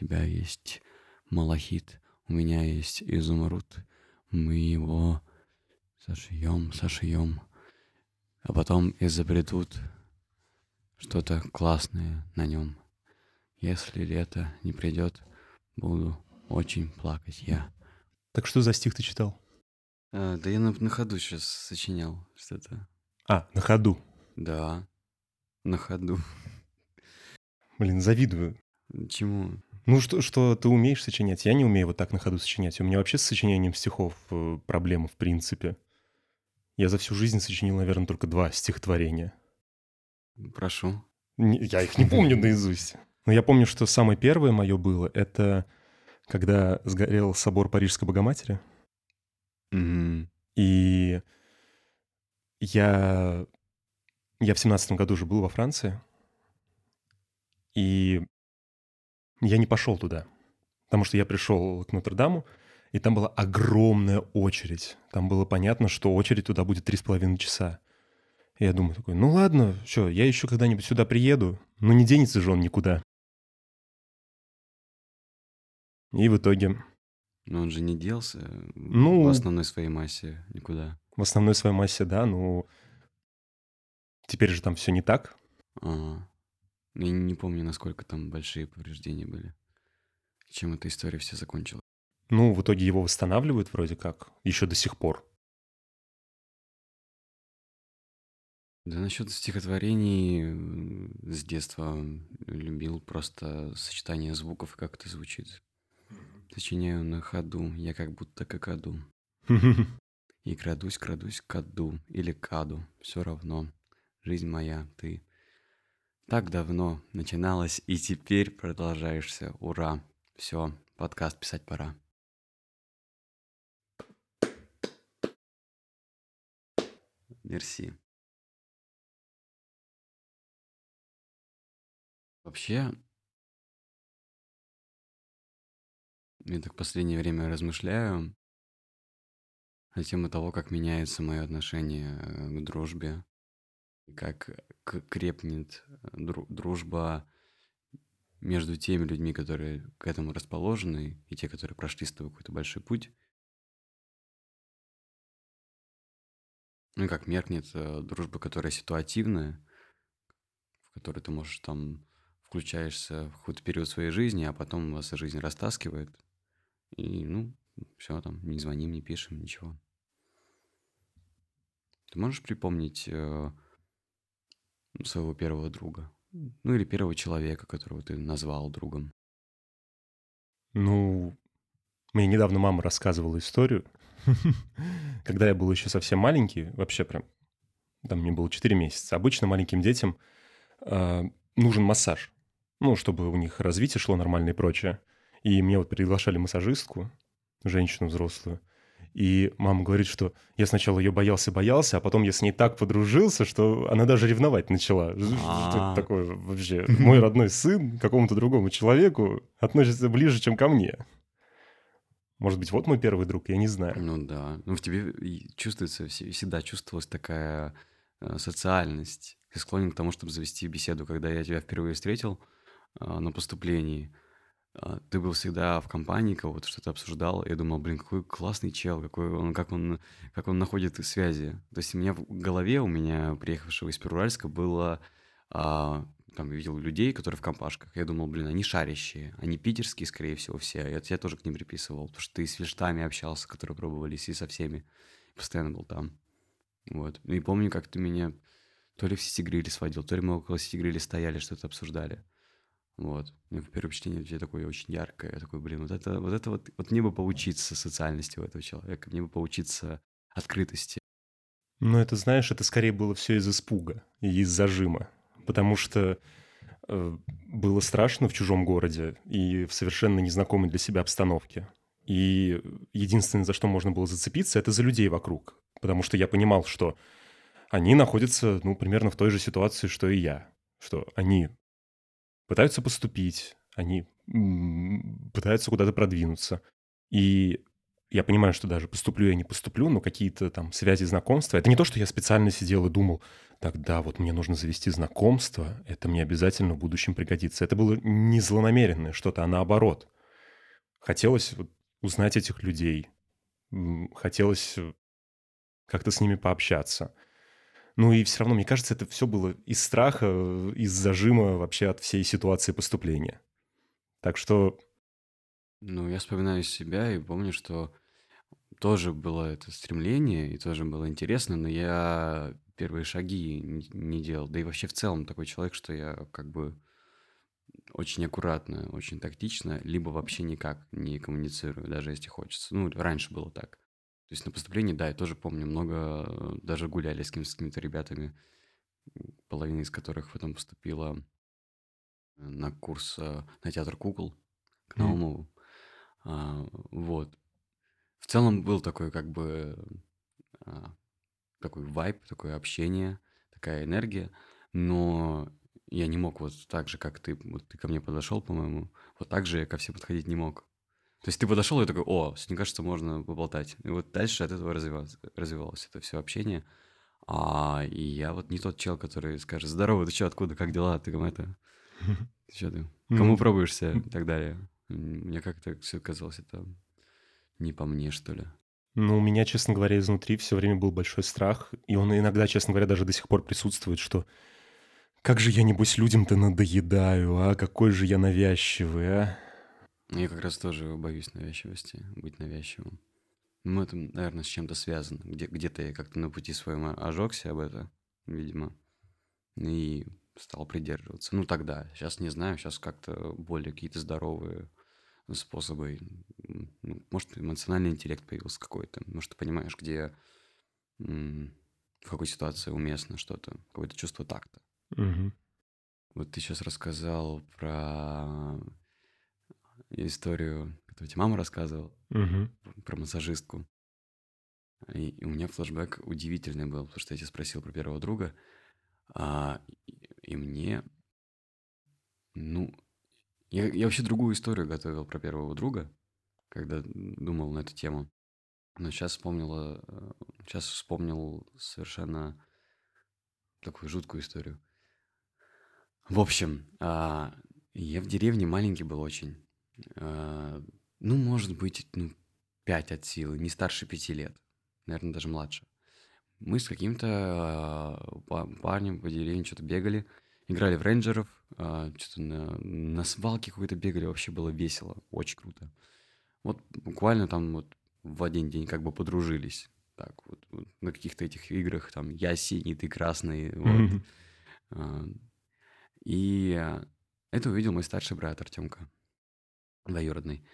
тебя есть малахит, у меня есть изумруд. Мы его сошьем, сошьем, а потом изобретут что-то классное на нем. Если лето не придет, буду очень плакать я. Так что за стих ты читал? А, да я на, на ходу сейчас сочинял что-то. А, на ходу. Да, на ходу. Блин, завидую. Чему? Ну, что, что ты умеешь сочинять? Я не умею вот так на ходу сочинять. У меня вообще с сочинением стихов э, проблемы в принципе. Я за всю жизнь сочинил, наверное, только два стихотворения. Прошу. Я их не помню наизусть. Но я помню, что самое первое мое было, это когда сгорел собор Парижской Богоматери. Мгм. И я, я в семнадцатом году уже был во Франции, и я не пошел туда, потому что я пришел к Нотр-Даму, и там была огромная очередь. Там было понятно, что очередь туда будет три с половиной часа. И я думаю такой, ну ладно, что, я еще когда-нибудь сюда приеду, ну не денется же он никуда. И в итоге Но он же не делся Ну- в основной своей массе никуда. в основной своей массе, да, ну теперь же там все не так. Ага. Я не помню, насколько там большие повреждения были. Чем эта история вся закончилась. Ну, в итоге его восстанавливают вроде как, еще до сих пор. Да насчет стихотворений с детства любил просто сочетание звуков и как это звучит. Сочиняю на ходу, я как будто какаду. И крадусь, крадусь к аду или к аду, все равно. Жизнь моя, ты. Так давно начиналась, и теперь продолжаешься. Ура! Все, подкаст писать пора. Мерси. Вообще, я так в последнее время размышляю на тему того, как меняется мое отношение э, к дружбе, как к- крепнет э, дру- дружба между теми людьми, которые к этому расположены, и те, которые прошли с тобой какой-то большой путь. Ну и как меркнет э, дружба, которая ситуативная, в которой ты можешь там включаешься в какой-то период своей жизни, а потом вас жизнь растаскивает. И, ну, все там, не звоним, не пишем, ничего. Ты можешь припомнить э, своего первого друга? Ну, или первого человека, которого ты назвал другом? Ну, мне недавно мама рассказывала историю, когда я был еще совсем маленький, вообще прям, там мне было 4 месяца. Обычно маленьким детям а, нужен массаж, ну, чтобы у них развитие шло нормально и прочее. И мне вот приглашали массажистку, женщину взрослую, и мама говорит, что я сначала ее боялся-боялся, а потом я с ней так подружился, что она даже ревновать начала. Что это А. такое вообще? Мой родной сын какому-то другому человеку относится ближе, чем ко мне. Может быть, вот мой первый друг, я не знаю. Ну да. Ну в тебе чувствуется, все- всегда чувствовалась такая э, социальность. Ты склонен к тому, чтобы завести беседу. Когда я тебя впервые встретил э, на поступлении, ты был всегда в компании кого-то, что-то обсуждал. Я думал, блин, какой классный чел, какой он, как он, как он находит связи. То есть у меня в голове, у меня, приехавшего из Перуральска, было а, там видел людей, которые в компашках. Я думал, блин, они шарящие, они питерские, скорее всего, все. Я тебя тоже к ним приписывал, потому что ты с вельштами общался, которые пробовались, и со всеми. Постоянно был там. Вот. И помню, как ты меня то ли в Ситигриле сводил, то ли мы около Ситигриля стояли, что-то обсуждали. Вот. У меня первое впечатление от тебя такое очень яркое. Я такой, блин, вот это вот, это вот, вот мне бы поучиться социальности у этого человека, мне бы поучиться открытости. Но это, знаешь, это скорее было все из испуга и из зажима. Потому что э, было страшно в чужом городе и в совершенно незнакомой для себя обстановке. И единственное, за что можно было зацепиться, это за людей вокруг. Потому что я понимал, что они находятся, ну, примерно в той же ситуации, что и я. Что они пытаются поступить, они пытаются куда-то продвинуться. И я понимаю, что даже поступлю я не поступлю, но какие-то там связи, знакомства. Это не то, что я специально сидел и думал, так да, вот мне нужно завести знакомство, это мне обязательно в будущем пригодится. Это было не злонамеренное что-то, а наоборот. Хотелось узнать этих людей, хотелось как-то с ними пообщаться. Ну и все равно, мне кажется, это все было из страха, из зажима вообще от всей ситуации поступления. Так что... Ну, я вспоминаю себя и помню, что тоже было это стремление, и тоже было интересно, но я первые шаги не, делал. Да и вообще в целом такой человек, что я как бы очень аккуратно, очень тактично, либо вообще никак не коммуницирую, даже если хочется. Ну, раньше было так. То есть на поступлении, да, я тоже помню, много э, даже гуляли с какими-то ребятами, половина из которых потом поступила на курс э, на театр кукол к Наумову. Mm. А, вот. В целом был такой как бы а, такой вайб, такое общение, такая энергия, но я не мог вот так же, как ты, вот ты ко мне подошел, по-моему, вот так же я ко всем подходить не мог. То есть ты подошел и такой, о, мне кажется, можно поболтать. И вот дальше от этого развивалось, развивалось это все общение. А, и я вот не тот чел, который скажет, здорово, ты что, откуда, как дела, ты кому это, ты что ты, кому пробуешься и так далее. Мне как-то все казалось, это не по мне, что ли. Ну, у меня, честно говоря, изнутри все время был большой страх, и он иногда, честно говоря, даже до сих пор присутствует, что как же я, небось, людям-то надоедаю, а какой же я навязчивый, а? Я как раз тоже боюсь навязчивости, быть навязчивым. Ну, это, наверное, с чем-то связано. Где- где-то я как-то на пути своем ожегся об это, видимо, и стал придерживаться. Ну, тогда. Сейчас не знаю, сейчас как-то более какие-то здоровые способы. Ну, может, эмоциональный интеллект появился какой-то. Может, ты понимаешь, где, в какой ситуации уместно что-то, какое-то чувство такта. Угу. Вот ты сейчас рассказал про историю, которую тебе мама рассказывала, угу. про массажистку. И, и у меня флешбэк удивительный был, потому что я тебя спросил про первого друга, а, и, и мне, ну, я, я вообще другую историю готовил про первого друга, когда думал на эту тему. Но сейчас вспомнила, сейчас вспомнил совершенно такую жуткую историю. В общем, а, я в деревне маленький был очень. А, ну, может быть, ну, пять от силы, не старше пяти лет. Наверное, даже младше. Мы с каким-то а, парнем по деревне что-то бегали, играли в рейнджеров, а, что-то на, на свалке какой-то бегали, вообще было весело, очень круто. Вот буквально там вот в один день как бы подружились. Так вот, вот на каких-то этих играх, там, я синий, ты красный, вот. И это увидел мой старший брат Артемка двоюродный,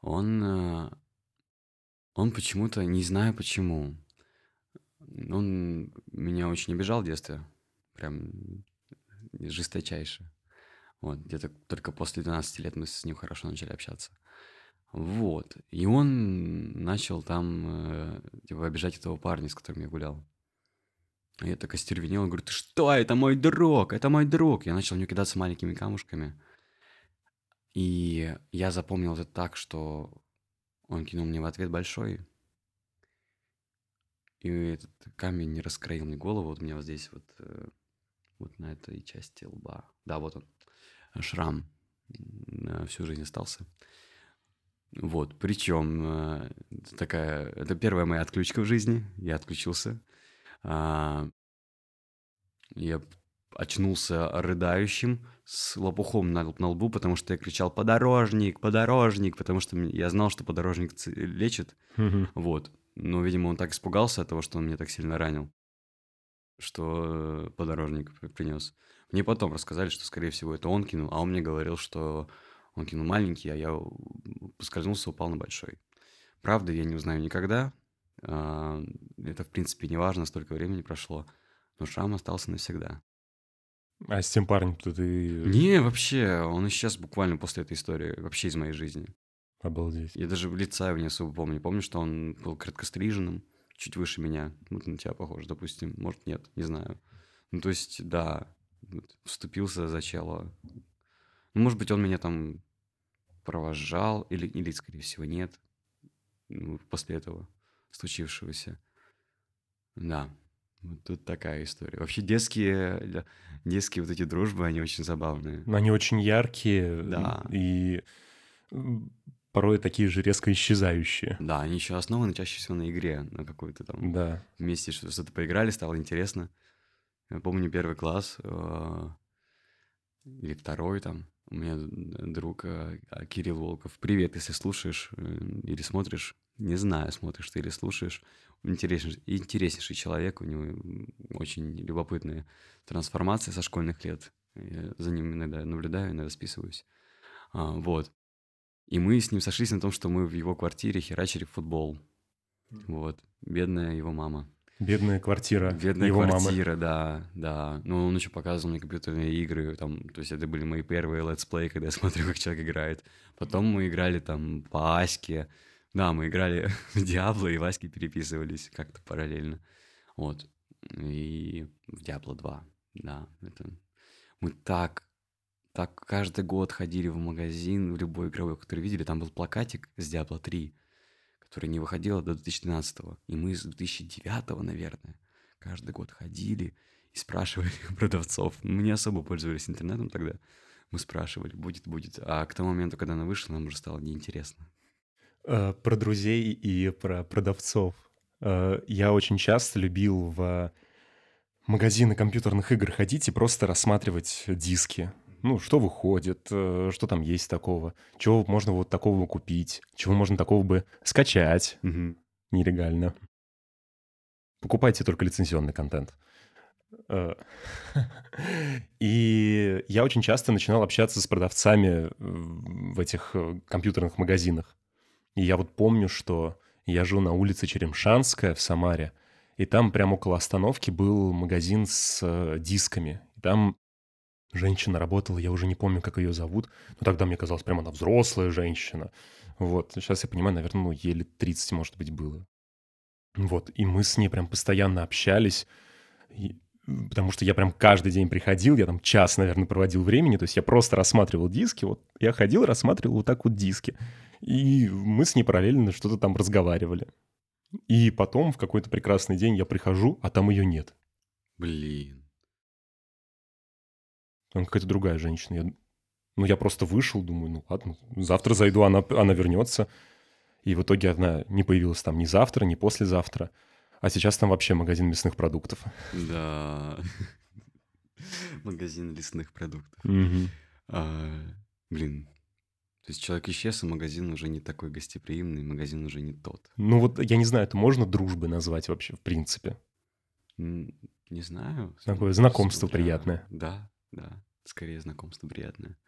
он, э, он почему-то, не знаю почему, он меня очень обижал в детстве, прям жесточайше. Вот, где-то только после 12 лет мы с ним хорошо начали общаться. Вот. И он начал там э, типа, обижать этого парня, с которым я гулял. Я так остервенел, говорю, ты что, это мой друг, это мой друг. Я начал в него кидаться маленькими камушками. И я запомнил это так, что он кинул мне в ответ большой. И этот камень не раскроил мне голову. Вот у меня вот здесь вот, э, вот на этой части лба. Да, вот он. Шрам всю жизнь остался. Вот, причем э, такая, это первая моя отключка в жизни, я отключился. А, я очнулся рыдающим, с лопухом на, на лбу, потому что я кричал «Подорожник! Подорожник!», потому что я знал, что подорожник лечит. Вот. Но, видимо, он так испугался от того, что он меня так сильно ранил, что подорожник принес. Мне потом рассказали, что, скорее всего, это он кинул, а он мне говорил, что он кинул маленький, а я поскользнулся, упал на большой. Правда, я не узнаю никогда. А, это, в принципе, не важно, столько времени прошло. Но шрам остался навсегда. А с тем парнем-то ты... Не, вообще, он исчез буквально после этой истории, вообще из моей жизни. Обалдеть. Я даже лица его не особо помню. Помню, что он был краткостриженным, чуть выше меня. Вот на тебя похож, допустим. Может, нет, не знаю. Ну, то есть, да, вступился за чело. Ну, может быть, он меня там провожал, или, или, скорее всего, нет. ну, после этого случившегося. Да, тут такая история. Вообще детские, детские вот эти дружбы, они очень забавные. Они очень яркие. Да. И порой такие же резко исчезающие. Да, они еще основаны чаще всего на игре, на какой-то там Да. вместе что-то поиграли, стало интересно. Я помню первый класс э, или второй там. У меня друг э, Кирилл Волков. Привет, если слушаешь э, или смотришь. Не знаю, смотришь ты или слушаешь. Интереснейший, интереснейший человек. У него очень любопытные трансформации со школьных лет. Я за ним иногда наблюдаю, иногда списываюсь. А, вот. И мы с ним сошлись на том, что мы в его квартире херачили футбол. Вот. Бедная его мама. Бедная квартира Бедная его мамы. квартира, да, да. Ну, он еще показывал мне компьютерные игры, там, то есть это были мои первые летсплеи, когда я смотрю, как человек играет. Потом мы играли там по Аське, да, мы играли в Диабло и в Аське переписывались как-то параллельно. Вот. И в Диабло 2, да, это... Мы так, так каждый год ходили в магазин, в любой игровой, который видели, там был плакатик с Диабло 3, который не выходила до 2012 И мы с 2009 наверное, каждый год ходили и спрашивали продавцов. Мы не особо пользовались интернетом тогда. Мы спрашивали, будет, будет. А к тому моменту, когда она вышла, нам уже стало неинтересно. Э, Про друзей и про продавцов. Э, Я очень часто любил в магазины компьютерных игр ходить и просто рассматривать диски. Ну, что выходит, э, что там есть такого, чего можно вот такого купить, чего можно такого бы скачать нелегально. Покупайте только лицензионный контент. И я очень часто начинал общаться с продавцами в этих компьютерных магазинах. И я вот помню, что я жил на улице Черемшанская в Самаре, и там прямо около остановки был магазин с э, дисками. И там женщина работала, я уже не помню, как ее зовут, но тогда мне казалось, прямо она взрослая женщина. Вот, сейчас я понимаю, наверное, ну, ей лет 30, может быть, было. Вот, и мы с ней прям постоянно общались, и- потому что я прям каждый день приходил, я там час, наверное, проводил времени, то есть я просто рассматривал диски, вот я ходил, рассматривал вот так вот диски, и мы с ней параллельно что-то там разговаривали. И потом в какой-то прекрасный день я прихожу, а там ее нет. Блин. Там какая-то другая женщина. Я- ну, я просто вышел, думаю, ну ладно, завтра зайду, она, она вернется. И в итоге она не появилась там ни завтра, ни послезавтра. А сейчас там вообще магазин мясных продуктов. Да. Магазин лесных продуктов. А, блин. То есть человек исчез, и магазин уже не такой гостеприимный, магазин уже не тот. Ну вот я не знаю, это можно дружбой назвать вообще в принципе? Не знаю. Такое знакомство смотря- приятное. Да, да. Скорее знакомство приятное.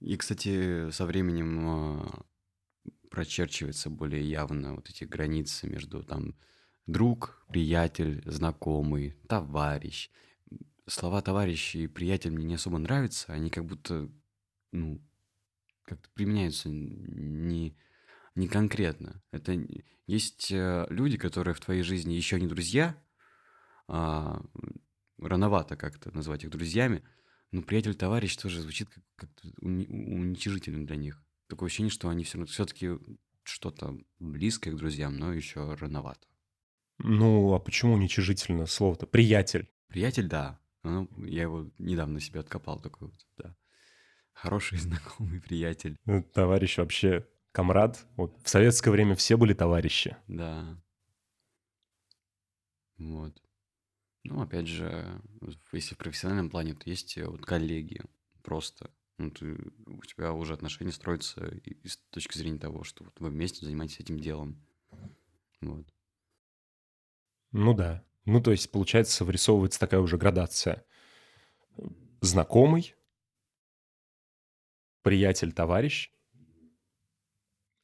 И, кстати, со временем а, прочерчивается более явно вот эти границы между там друг, приятель, знакомый, товарищ. Слова товарищ и приятель мне не особо нравятся, они как будто, ну, как-то применяются не, не конкретно. Это есть э, люди, которые в твоей жизни еще не друзья, а, рановато как-то назвать их друзьями, но приятель, товарищ тоже звучит как- как-то уни- уничижительным для них. Такое ощущение, что они все все-таки что-то близкое к друзьям, но еще рановато. Ну, а почему уничижительно слово-то? Приятель. Приятель, да. Ну, я его недавно себе откопал такой вот, да. Хороший знакомый приятель, э, Товарищ вообще, комрад. Вот в советское время все были товарищи. да. Вот. Ну, опять же, если в профессиональном плане, то есть э, вот коллеги просто. Ну, ты, у тебя уже отношения строятся и- и с точки зрения того, что вот вы вместе занимаетесь этим делом. Вот. Ну да. Ну, то есть, получается, вырисовывается такая уже градация. Знакомый, приятель, товарищ.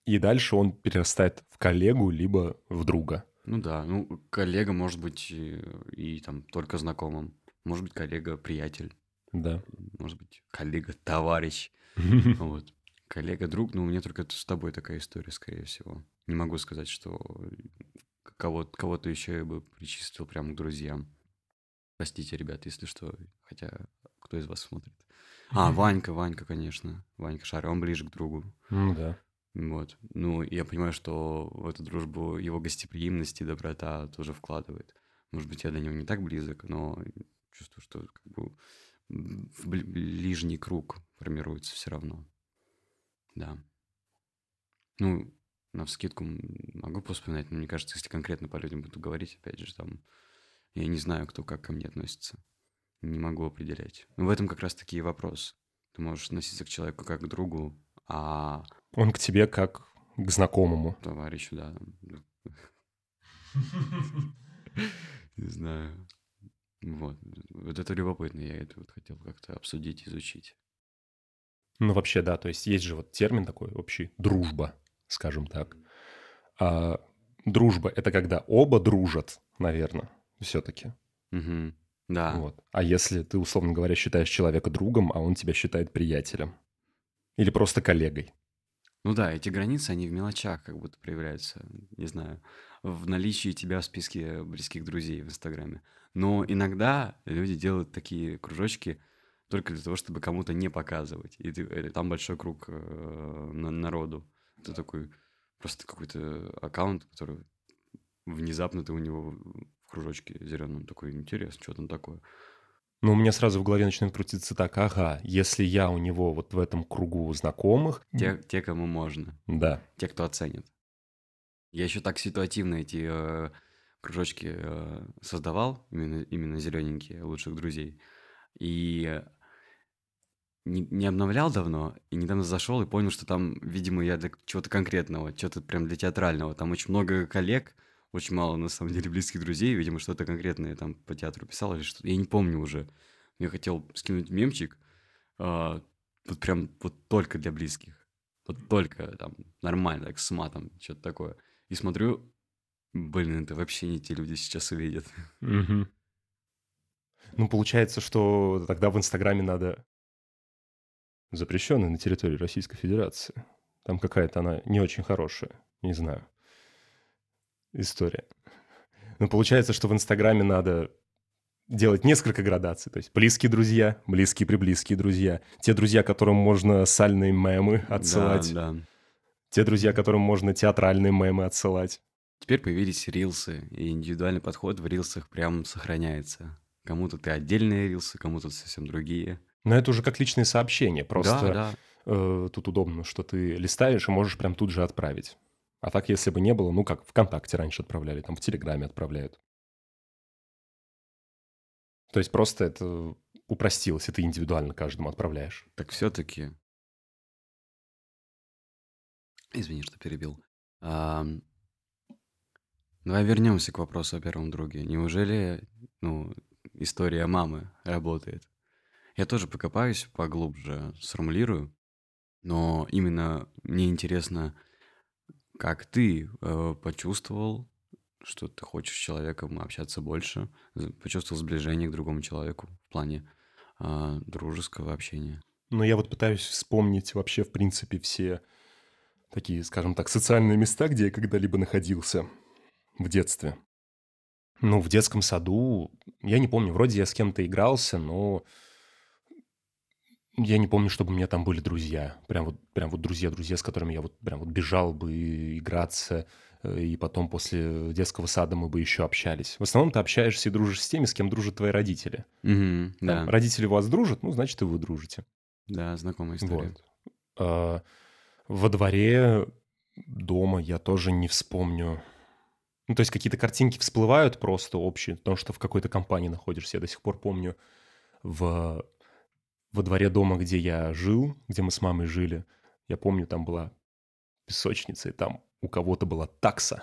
И дальше он перерастает в коллегу, либо в друга. Ну да, ну, коллега может быть и, и там только знакомым. Может быть, коллега, приятель. Да. Может быть, коллега, товарищ. Вот. Коллега, друг, ну, у меня только с тобой такая история, скорее всего. Не могу сказать, что кого-то, кого-то еще я бы причислил прямо к друзьям. Простите, ребят, если что, хотя кто из вас смотрит? А, Ванька, Ванька, конечно. Ванька Шар, он ближе к другу. Ну да. Вот. Ну, я понимаю, что в эту дружбу его гостеприимность и доброта тоже вкладывает. Может быть, я до него не так близок, но чувствую, что как бы в ближний круг формируется все равно. Да. Ну, на вскидку могу вспоминать, но мне кажется, если конкретно по людям буду говорить, опять же, там, я не знаю, кто как ко мне относится. Не могу определять. Но в этом как раз таки и вопрос. Ты можешь относиться к человеку как к другу, а... Он к тебе как к знакомому. Товарищу, да. Не знаю. Вот. Вот это любопытно. Я это вот хотел как-то обсудить, изучить. Ну, вообще, да. То есть есть же вот термин такой общий «дружба», скажем так. А дружба — это когда оба дружат, наверное, все-таки. Угу. Да. Вот. А если ты, условно говоря, считаешь человека другом, а он тебя считает приятелем? Или просто коллегой? Ну да, эти границы, они в мелочах как будто проявляются, не знаю, в наличии тебя в списке близких друзей в Инстаграме. Но иногда люди делают такие кружочки только для того, чтобы кому-то не показывать. И ты, э, там большой круг э, народу. Это такой просто какой-то аккаунт, который внезапно ты у него в кружочке зеленом такой, интересно, что там такое. Ну, у меня сразу в голове начинает крутиться так, ага, если я у него вот в этом кругу знакомых... Те, те кому можно. Да. Те, кто оценит. Я еще так ситуативно эти э, кружочки э, создавал, именно, именно зелененькие, лучших друзей. И не, не обновлял давно, и недавно зашел и понял, что там, видимо, я для чего-то конкретного, чего-то прям для театрального. Там очень много коллег, очень мало, на самом деле, близких друзей. Видимо, что-то конкретное там по театру писал или что-то. Я не помню уже. Я хотел скинуть мемчик, а, вот прям вот только для близких. Вот только там нормально, так с матом, что-то такое. И смотрю, блин, это вообще не те люди сейчас увидят. Угу. Ну, получается, что тогда в Инстаграме надо запрещенный на территории Российской Федерации. Там какая-то она не очень хорошая, не знаю, история. Но получается, что в Инстаграме надо делать несколько градаций. То есть близкие друзья, близкие приблизкие друзья, те друзья, которым можно сальные мемы отсылать, Да, да. те друзья, которым можно театральные мемы отсылать. Теперь появились рилсы, и индивидуальный подход в рилсах прям сохраняется. Кому-то ты отдельные рилсы, кому-то совсем другие. Но это уже как личные сообщения. Просто Да, да. э, тут удобно, что ты листаешь и можешь прям тут же отправить. А так, если бы не было, ну как ВКонтакте раньше отправляли, там в Телеграме отправляют. То есть просто это упростилось, и ты индивидуально каждому отправляешь. Так все-таки... Извини, что перебил. Ам, Давай вернемся к вопросу о первом друге. Неужели, ну, история мамы работает? Я тоже покопаюсь, поглубже сформулирую, но именно мне интересно, как ты э, почувствовал, что ты хочешь с человеком общаться больше, почувствовал сближение к другому человеку в плане а, дружеского общения. Но я вот пытаюсь вспомнить вообще, в принципе, все такие, скажем так, социальные места, где я когда-либо находился в детстве. Ну, в детском саду, я не помню, вроде я с кем-то игрался, но я не помню, чтобы у меня там были друзья. Прям вот, прям вот друзья-друзья, с которыми я вот прям вот бежал бы играться, э, и потом после детского сада мы бы еще общались. В основном ты общаешься и дружишь с теми, с кем дружат твои родители. Там да, Родители вас дружат, ну, значит, и вы дружите. да, знакомая история. Вот. А, Во дворе дома я тоже не вспомню. Ну, то есть какие-то картинки всплывают просто общие, потому что в какой-то компании находишься. Я до сих пор помню в, во дворе дома, где я жил, где мы с мамой жили, я помню, там была песочница, и там у кого-то была такса,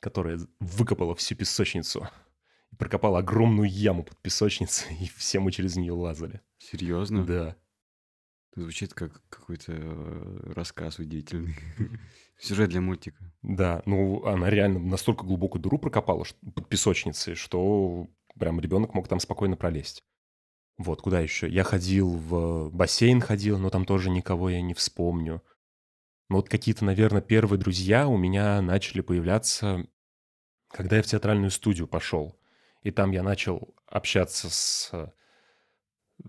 которая выкопала всю песочницу и прокопала огромную яму под песочницей, и все мы через нее лазали. Серьезно? Да. Звучит как какой-то э, рассказ удивительный. Сюжет для мультика. Да, ну она реально настолько глубокую дыру прокопала под песочницей, что прям ребенок мог там спокойно пролезть. Вот, куда еще? Я ходил в бассейн ходил, но там тоже никого я не вспомню. Но вот какие-то, наверное, первые друзья у меня начали появляться, когда я в театральную студию пошел. И там я начал общаться с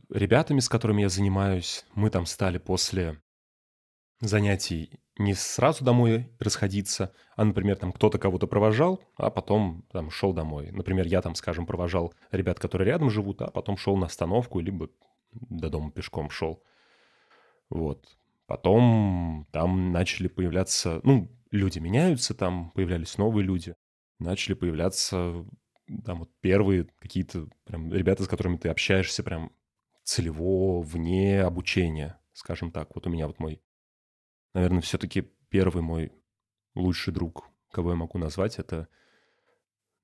ребятами, с которыми я занимаюсь. Мы там стали после занятий не сразу домой расходиться, а, например, там кто-то кого-то провожал, а потом там шел домой. Например, я там, скажем, провожал ребят, которые рядом живут, а потом шел на остановку, либо до дома пешком шел. Вот. Потом там начали появляться, ну, люди меняются, там появлялись новые люди, начали появляться там вот первые какие-то прям ребята, с которыми ты общаешься прям целево, вне обучения, скажем так. Вот у меня вот мой, наверное, все-таки первый мой лучший друг, кого я могу назвать, это,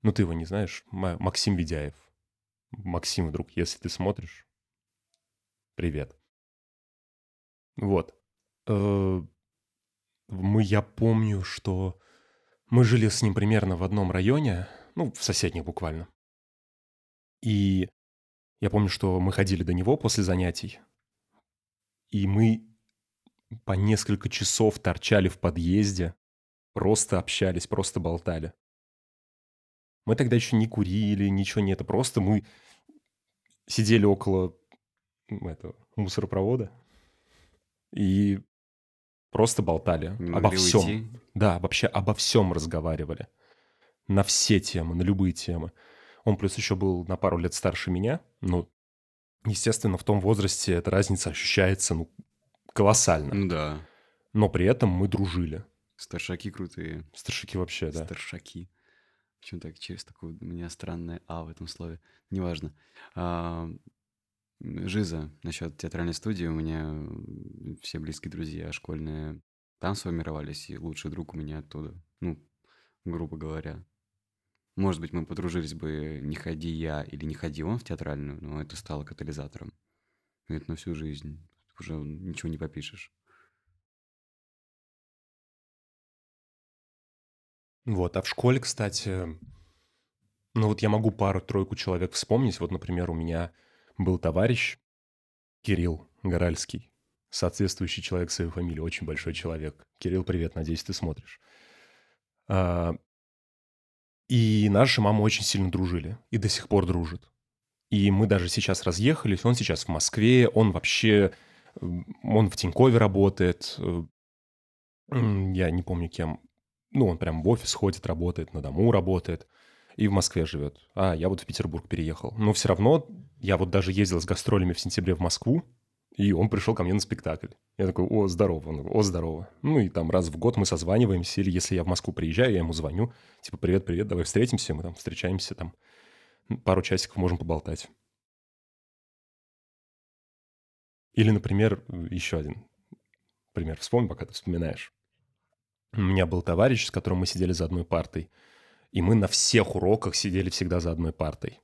ну ты его не знаешь, Максим Ведяев. Максим, друг, если ты смотришь, привет. Вот. Э, мы, я помню, что мы жили с ним примерно в одном районе, ну, в соседних буквально. И я помню, что мы ходили до него после занятий, и мы по несколько часов торчали в подъезде, просто общались, просто болтали. Мы тогда еще не курили, ничего не это, просто мы сидели около этого мусоропровода и просто болтали Не обо могли всем. уйти. Да, вообще обо всем разговаривали. На все темы, на любые темы. Он плюс еще был на пару лет старше меня. Ну, естественно, в том возрасте эта разница ощущается, ну, колоссально. Ну да. Но при этом мы дружили. Старшаки крутые. Старшики вообще, да. Старшаки. Почему так через такое у меня странное А в этом слове? Неважно. А, Жиза, насчет театральной студии, у меня все близкие друзья школьные там сформировались, и лучший друг у меня оттуда. Ну, грубо говоря. Может быть, мы подружились бы, не ходи я или не ходи он в театральную, но это стало катализатором. И это на всю жизнь. Уже ничего не попишешь. Вот, а в школе, кстати, ну вот я могу пару-тройку человек вспомнить. Вот, например, у меня был товарищ Кирилл Горальский, соответствующий человек своей фамилии, очень большой человек. Кирилл, привет, надеюсь, ты смотришь. А, и наши мамы очень сильно дружили и до сих пор дружат. И мы даже сейчас разъехались, он сейчас в Москве, он вообще, он в Тинькове работает, э, я не помню кем, ну, он прям в офис ходит, работает, на дому работает и в Москве живет. А, я вот в Петербург переехал. Но все равно я вот даже ездил с гастролями в сентябре в Москву, и он пришел ко мне на спектакль. Я такой, о, здорово, он такой, о, здорово. Ну и там раз в год мы созваниваемся, или если я в Москву приезжаю, я ему звоню, типа, привет, привет, давай встретимся, мы там встречаемся, там пару часиков можем поболтать. Или, например, еще один пример вспомни, пока ты вспоминаешь. У меня был товарищ, с которым мы сидели за одной партой, и мы на всех уроках сидели всегда за одной партой.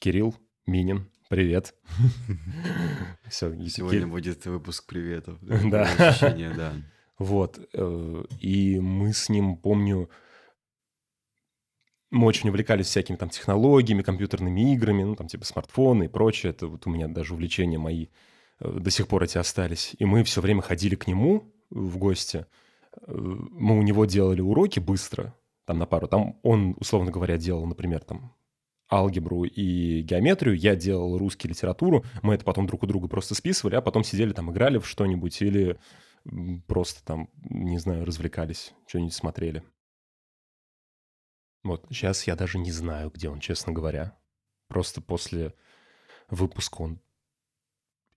Кирилл Минин, привет. Все, Сегодня будет выпуск приветов. Да. Вот. э, И мы с ним, помню, мы очень увлекались всякими там технологиями, компьютерными играми, ну, там типа смартфоны и прочее. Это вот у меня даже увлечения мои до сих пор эти остались. И мы все время ходили к нему в гости. Э, Мы у него делали уроки быстро, там на пару. Там он, условно говоря, делал, например, там алгебру и геометрию, я делал русский литературу, мы это потом друг у друга просто списывали, а потом сидели там, играли в что-нибудь или просто там, не знаю, развлекались, что-нибудь смотрели. Вот, сейчас я даже не знаю, где он, честно говоря. Просто после выпуска он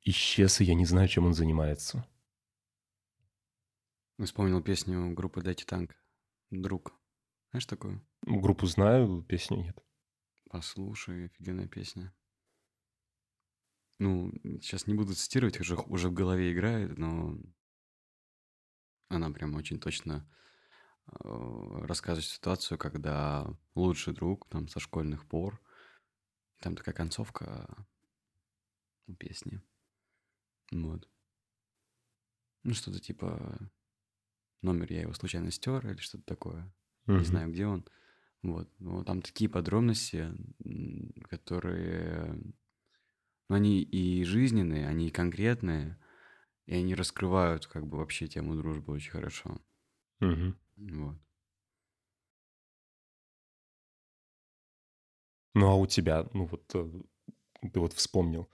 исчез, и я не знаю, чем он занимается. Вспомнил песню группы Дайте Танк. Друг. Знаешь такую? Ну, Группу знаю, песню нет. Послушай, офигенная песня. Ну, сейчас не буду цитировать, уже, уже в голове играет, но она прям очень точно э, рассказывает ситуацию, когда лучший друг там со школьных пор, там такая концовка песни. Вот. Ну, что-то типа номер я его случайно стер или что-то такое. Не Мгм. знаю, где он. Вот. Но там такие подробности, которые... Ну, они и жизненные, они и конкретные, и они раскрывают как бы вообще тему дружбы очень хорошо. Мгм. Вот. Ну, а у тебя, ну вот, э, ты вот вспомнил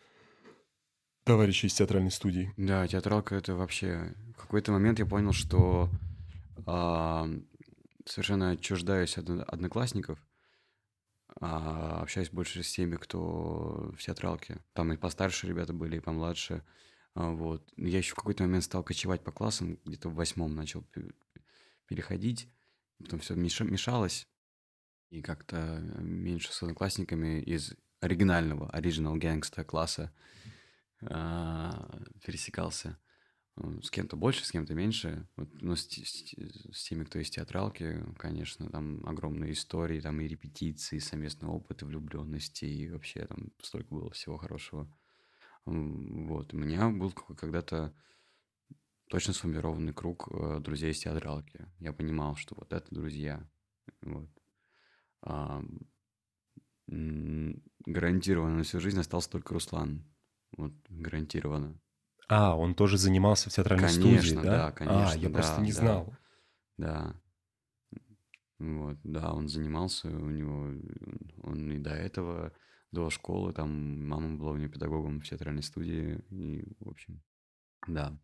товарища из театральной студии. Да, театралка это вообще... В какой-то момент я понял, что а, совершенно отчуждаюсь от одноклассников, а, общаюсь больше с теми, кто в театралке. Там и постарше ребята были, и помладше. А, вот. Я еще в какой-то момент стал кочевать по классам, где-то в восьмом начал переходить. Потом все мешалось. И как-то меньше с одноклассниками из оригинального, оригинал гэнгста класса а, пересекался. С кем-то больше, с кем-то меньше. Вот, но с, с, с теми, кто из театралки, конечно, там огромные истории, там и репетиции, и совместный опыт, и влюбленности, и вообще там столько было всего хорошего. Вот. У меня был когда-то точно сформированный круг э, друзей из театралки. Я понимал, что вот это друзья. Вот. А, гарантированно на всю жизнь остался только Руслан. Вот, гарантированно. А, он тоже занимался в театральной конечно, студии, да? да? конечно, А, я да, просто не да, знал. Да. Вот, да, он занимался, у него, он и до этого, до школы, там, мама была у него педагогом в театральной студии, и, в общем, да.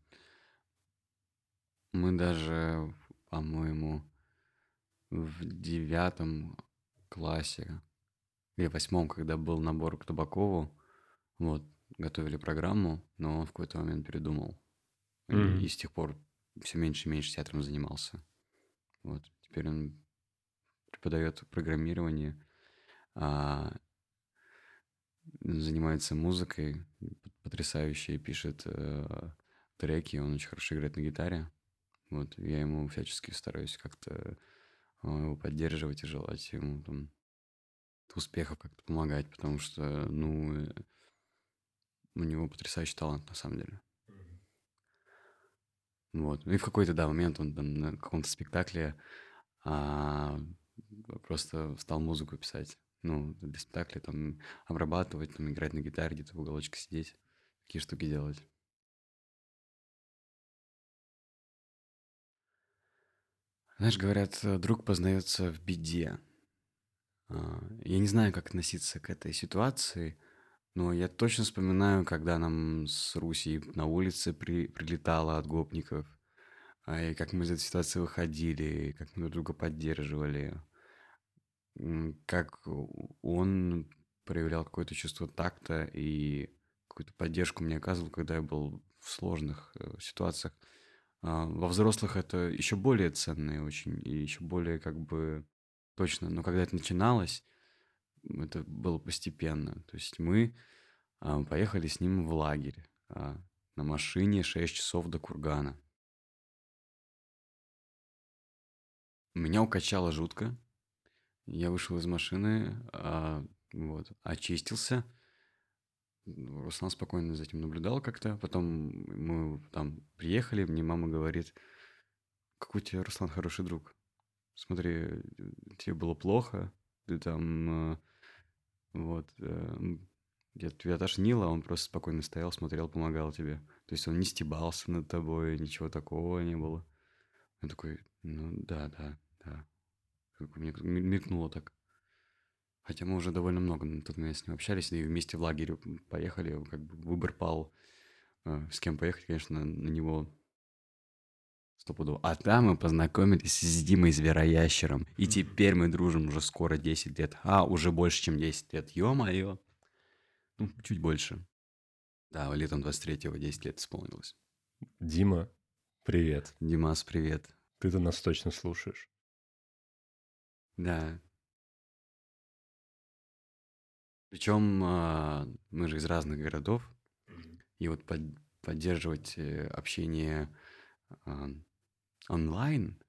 Мы даже, по-моему, в девятом классе или восьмом, когда был набор к Табакову, вот, готовили программу, но он в какой-то момент передумал. И, Мгм. и с тех пор все меньше и меньше театром занимался. Вот. Теперь он преподает программирование, а, занимается музыкой потрясающе, пишет э, треки, он очень хорошо играет на гитаре. Вот, я ему всячески стараюсь как-то э, его поддерживать и желать ему там успехов как-то помогать, потому что, ну, э, у него потрясающий талант на самом деле. Вот. И в какой-то, да, момент он там на каком-то спектакле а, просто стал музыку писать. Ну, для спектакля там обрабатывать, там играть на гитаре, где-то в уголочке сидеть, такие штуки делать. Знаешь, говорят, друг познается в беде. А, Я не знаю, как относиться к этой ситуации, но я точно вспоминаю, когда нам с Руси на улице при, прилетало от гопников, а, и как мы из этой ситуации выходили, как мы друг друга поддерживали, как он проявлял какое-то чувство такта и какую-то поддержку мне оказывал, когда я был в сложных э, ситуациях. А, Во взрослых это еще более ценно и очень, и еще более как бы точно. Но когда это начиналось, это было постепенно. То есть мы а, поехали с ним в лагерь а, на машине 6 часов до Кургана. Меня укачало жутко. Я вышел из машины, а, вот, очистился. Руслан спокойно за этим наблюдал как-то. Потом мы там приехали, мне мама говорит, какой у тебя, Руслан, хороший друг. Смотри, тебе было плохо, ты там, вот, э, я- тебя тошнило, а он просто спокойно стоял, смотрел, помогал тебе. То есть он не стебался над тобой, ничего такого не было. Я такой, ну да, да, да. Мне мелькнуло так. Хотя мы уже довольно много на тот момент с ним общались, и вместе в лагерь поехали, как бы выбор пал, э, с кем поехать, конечно, на него стопудово. А там мы познакомились с Димой Звероящером, и теперь мы дружим уже скоро 10 лет. А, уже больше, чем 10 лет, ё-моё. Ну, чуть больше. Да, летом 23-го 10 лет исполнилось. Дима, привет. Димас, привет. Ты-то нас точно слушаешь. Да. Причем а, мы же из разных городов, и вот под- поддерживать э, общение а, онлайн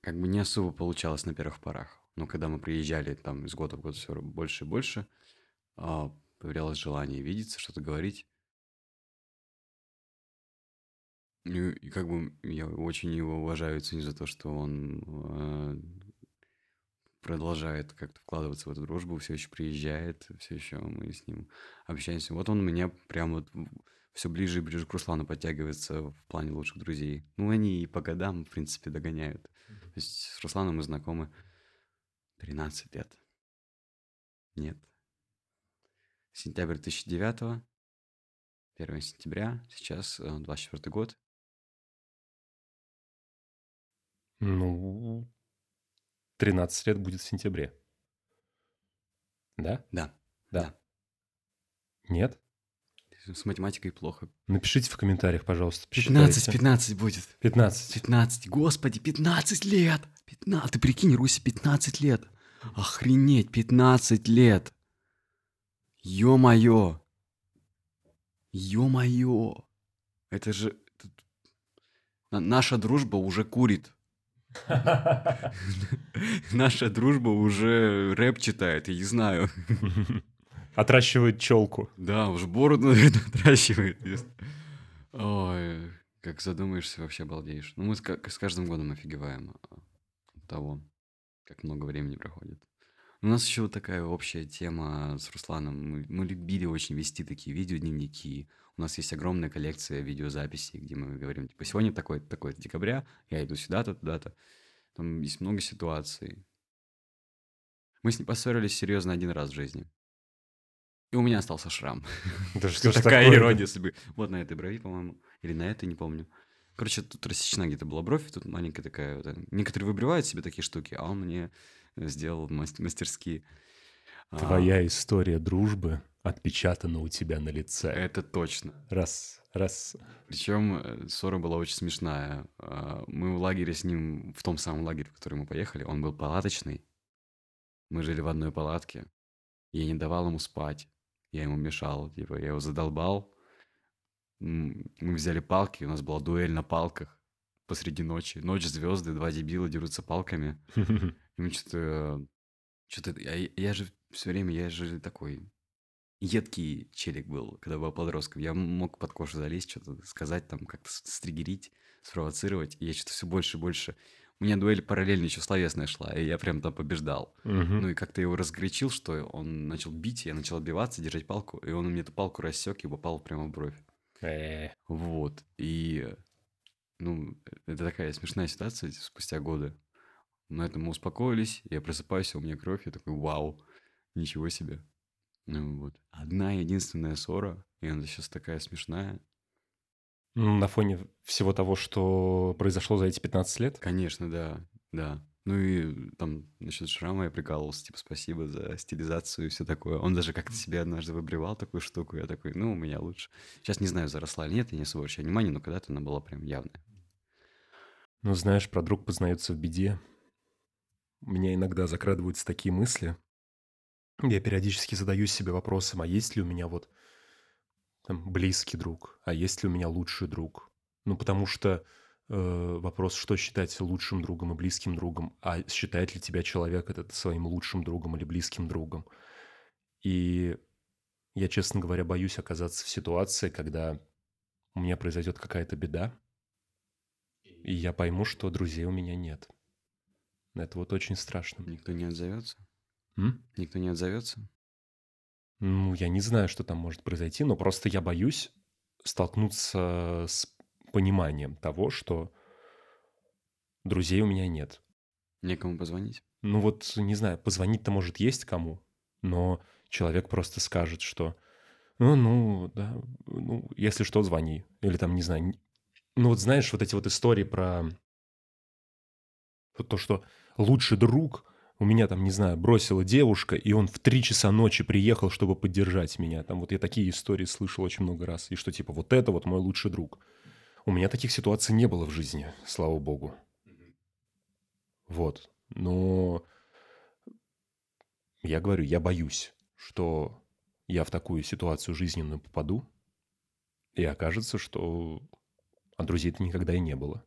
как бы не особо получалось на первых порах. Но когда мы приезжали там из года в год все больше и больше, а, появлялось желание видеться, что-то говорить. И, и как бы я очень его уважаю и ценю за то, что он а, продолжает как-то вкладываться в эту дружбу, все еще приезжает, все еще мы с ним общаемся. Вот он меня прям вот все ближе и ближе к Руслану подтягивается в плане лучших друзей. Ну, они и по годам, в принципе, догоняют. То есть с Русланом мы знакомы 13 лет. Нет. Сентябрь 2009, 1 сентября, сейчас э, 24 год. Ну, 13 лет будет в сентябре. Да? Да. Да. Да. Нет? С математикой плохо. Напишите в комментариях, пожалуйста. 15, посчитайте. 15 будет. 15. 15, господи, 15 лет! 15, ты прикинь, Руси, 15 лет! Охренеть, 15 лет! Ё-моё! Ё-моё! Это же... Наша дружба уже курит. Наша дружба уже рэп читает, я не знаю. Отращивает челку. Да, уже бороду, наверное, отращивает. Ой, как задумаешься, вообще балдеешь. Ну, мы с, ка- с каждым годом офигеваем а, от того, как много времени проходит. У нас еще вот такая общая тема с Русланом. Мы, мы любили очень вести такие видеодневники. У нас есть огромная коллекция видеозаписей, где мы говорим, типа, сегодня такой такой декабря, я иду сюда-то, туда-то. Там есть много ситуаций. Мы с ним поссорились серьезно один раз в жизни. И у меня остался шрам. Да Что такая ирония судьбы. Вот на этой брови, по-моему. Или на этой, не помню. Короче, тут рассечена где-то была бровь, тут маленькая такая. вот, э, Некоторые выбривают себе такие штуки, а он мне э, сделал мас- мастерски. А, Твоя история дружбы отпечатана у тебя на лице. Это точно. Раз, раз. Причем э, ссора была очень смешная. А, Мы в лагере с ним, в том самом лагере, в который мы поехали, он был палаточный. Мы жили в одной палатке. Я не давал ему спать. Я ему мешал. Типа, я его задолбал. Мы взяли палки, у нас была дуэль на палках посреди ночи. Ночь, звезды, два дебила дерутся палками. И мы что-то... Что-то... Я, я же все время, я же такой едкий челик был, когда был подростком. Я мог под кожу залезть, что-то сказать, там как-то стригерить, спровоцировать. И я что-то все больше и больше... У меня дуэль параллельно еще словесная шла, и я прям там побеждал. Мгм. Ну и как-то его разгорячил, что он начал бить, я начал отбиваться, держать палку, и он мне эту палку рассек и попал прямо в бровь. Э, Вот. И, ну, это такая смешная ситуация спустя годы. На этом мы успокоились, я просыпаюсь, у меня кровь, я такой, вау, ничего себе. Ну вот. Одна единственная ссора, и она сейчас такая смешная. На фоне всего того, что произошло за эти 15 лет. Конечно, да, да. Ну и там насчет шрама я прикалывался, типа, спасибо за стилизацию и все такое. Он даже как-то себе однажды выбривал такую штуку, я такой, ну, у меня лучше. Сейчас не знаю, заросла или нет, я не особо обращаю внимания, но когда-то она была прям явная. Ну, знаешь, про друг познается в беде. У меня иногда закрадываются такие мысли. Я периодически задаю себе вопросом, а есть ли у меня вот там, близкий друг, а есть ли у меня лучший друг? Ну, потому что э, вопрос, что считать лучшим другом и близким другом, а считает ли тебя человек этот своим лучшим другом или близким другом? И я, честно говоря, боюсь оказаться в ситуации, когда у меня произойдет какая-то беда, и я пойму, что друзей у меня нет. Это вот очень страшно. Никто не отзовется? М? Никто не отзовется? Ну, я не знаю, что там может произойти, но просто я боюсь столкнуться с пониманием того, что друзей у меня нет. Некому позвонить? Ну вот, не знаю, позвонить-то может есть кому, но человек просто скажет, что ну, ну, да, ну, если что, звони. Или там, не знаю, ну вот знаешь, вот эти вот истории про то, что лучший друг у меня там, не знаю, бросила девушка, и он в три часа ночи приехал, чтобы поддержать меня. Там вот я такие истории слышал очень много раз. И что типа вот это вот мой лучший друг. У меня таких ситуаций не было в жизни, слава богу. Вот. Но я говорю, я боюсь, что я в такую ситуацию жизненную попаду, и окажется, что а друзей-то никогда и не было.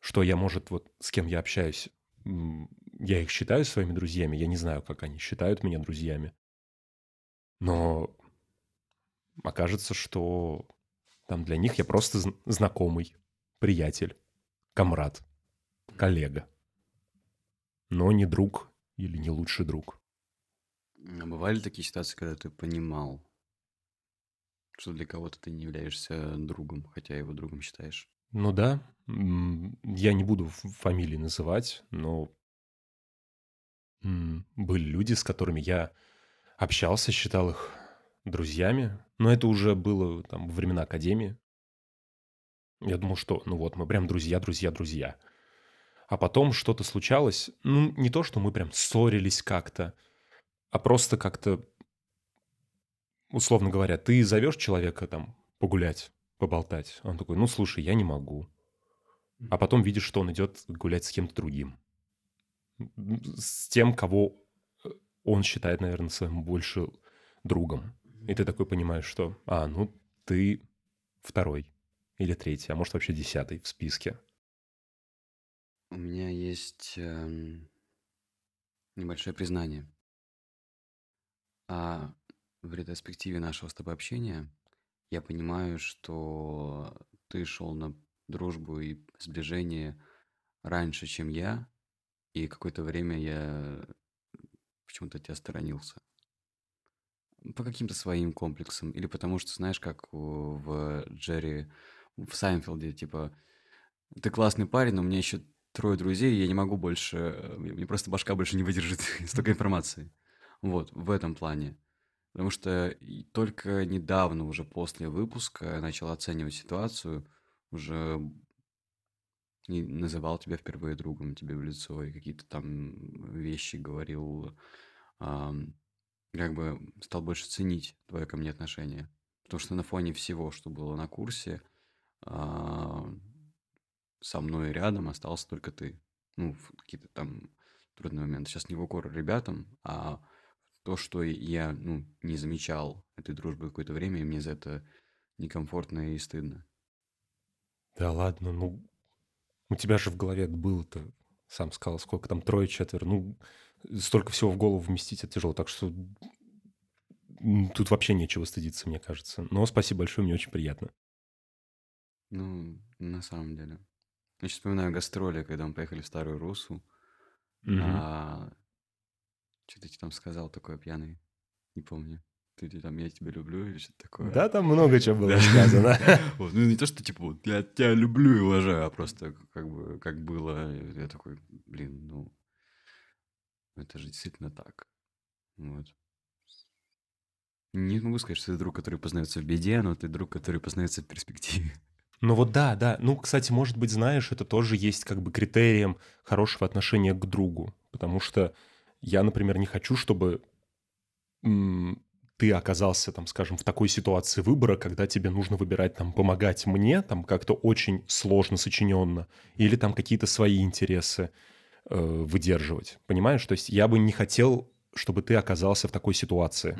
Что я, может, вот с кем я общаюсь, я их считаю своими друзьями, я не знаю, как они считают меня друзьями, но окажется, что там для них я просто зн- знакомый, приятель, комрад, коллега, но не друг или не лучший друг. А бывали такие ситуации, когда ты понимал, что для кого-то ты не являешься другом, хотя его другом считаешь? Ну да, я не буду фамилии называть, но были люди, с которыми я общался, считал их друзьями, но это уже было там во времена академии. Я думал, что ну вот мы прям друзья, друзья, друзья. а потом что-то случалось. Ну, не то, что мы прям ссорились как-то, а просто как-то, условно говоря, ты зовешь человека там погулять, поболтать. Он такой, ну, слушай, я не могу. А потом видишь, что он идет гулять с кем-то другим. С тем, кого э, он считает, наверное, своим больше другом. И ты такой понимаешь, что, а, ну, ты второй или третий, а может вообще десятый в списке. У меня есть эм, небольшое признание. А в ретроспективе нашего с тобой общения я понимаю, что ты шел на дружбу и сближение раньше, чем я, и какое-то время я почему-то тебя сторонился. По каким-то своим комплексам. Или потому что, знаешь, как в Джерри, в Seinfeld 'е, типа, ты классный парень, но у меня еще трое друзей, и я не могу больше, э, мне просто башка больше не выдержит столько информации. Вот, в этом плане. Потому что только недавно, уже после выпуска, я начал оценивать ситуацию, уже и называл тебя впервые другом тебе в лицо, и какие-то там вещи говорил, ам, как бы стал больше ценить твое ко мне отношение. Потому что на фоне всего, что было на курсе, а, со мной рядом остался только ты. Ну, какие-то там трудные моменты. Сейчас не в укор ребятам, а то, что я ну, не замечал этой дружбы какое-то время, и мне за это некомфортно и стыдно. Да ладно, ну, у тебя же в голове было-то, сам сказал, сколько там, трое-четверо, ну, столько всего в голову вместить это тяжело, так что тут вообще нечего стыдиться, мне кажется. Но спасибо большое, мне очень приятно. Ну, на самом деле. Я сейчас вспоминаю гастроли, когда мы поехали в Старую Русу. Мгм. А, что ты там сказал такое пьяный? Не помню. Ты, ты там, я тебя люблю или что-то такое. Да, там много чего было сказано. Ну, не то, что, типа, я тебя люблю и уважаю, а просто как бы, как было. Я такой, блин, ну, это же действительно так. Вот. Не могу сказать, что ты друг, который познается в беде, но ты друг, который познается в перспективе. Ну вот да, да. Ну, кстати, может быть, знаешь, это тоже есть как бы критерием хорошего отношения к другу. Потому что я, например, не хочу, чтобы ты оказался, там, скажем, в такой ситуации выбора, когда тебе нужно выбирать, там, помогать мне, там, как-то очень сложно сочиненно, или там какие-то свои интересы э, выдерживать. Понимаешь? То есть я бы не хотел, чтобы ты оказался в такой ситуации.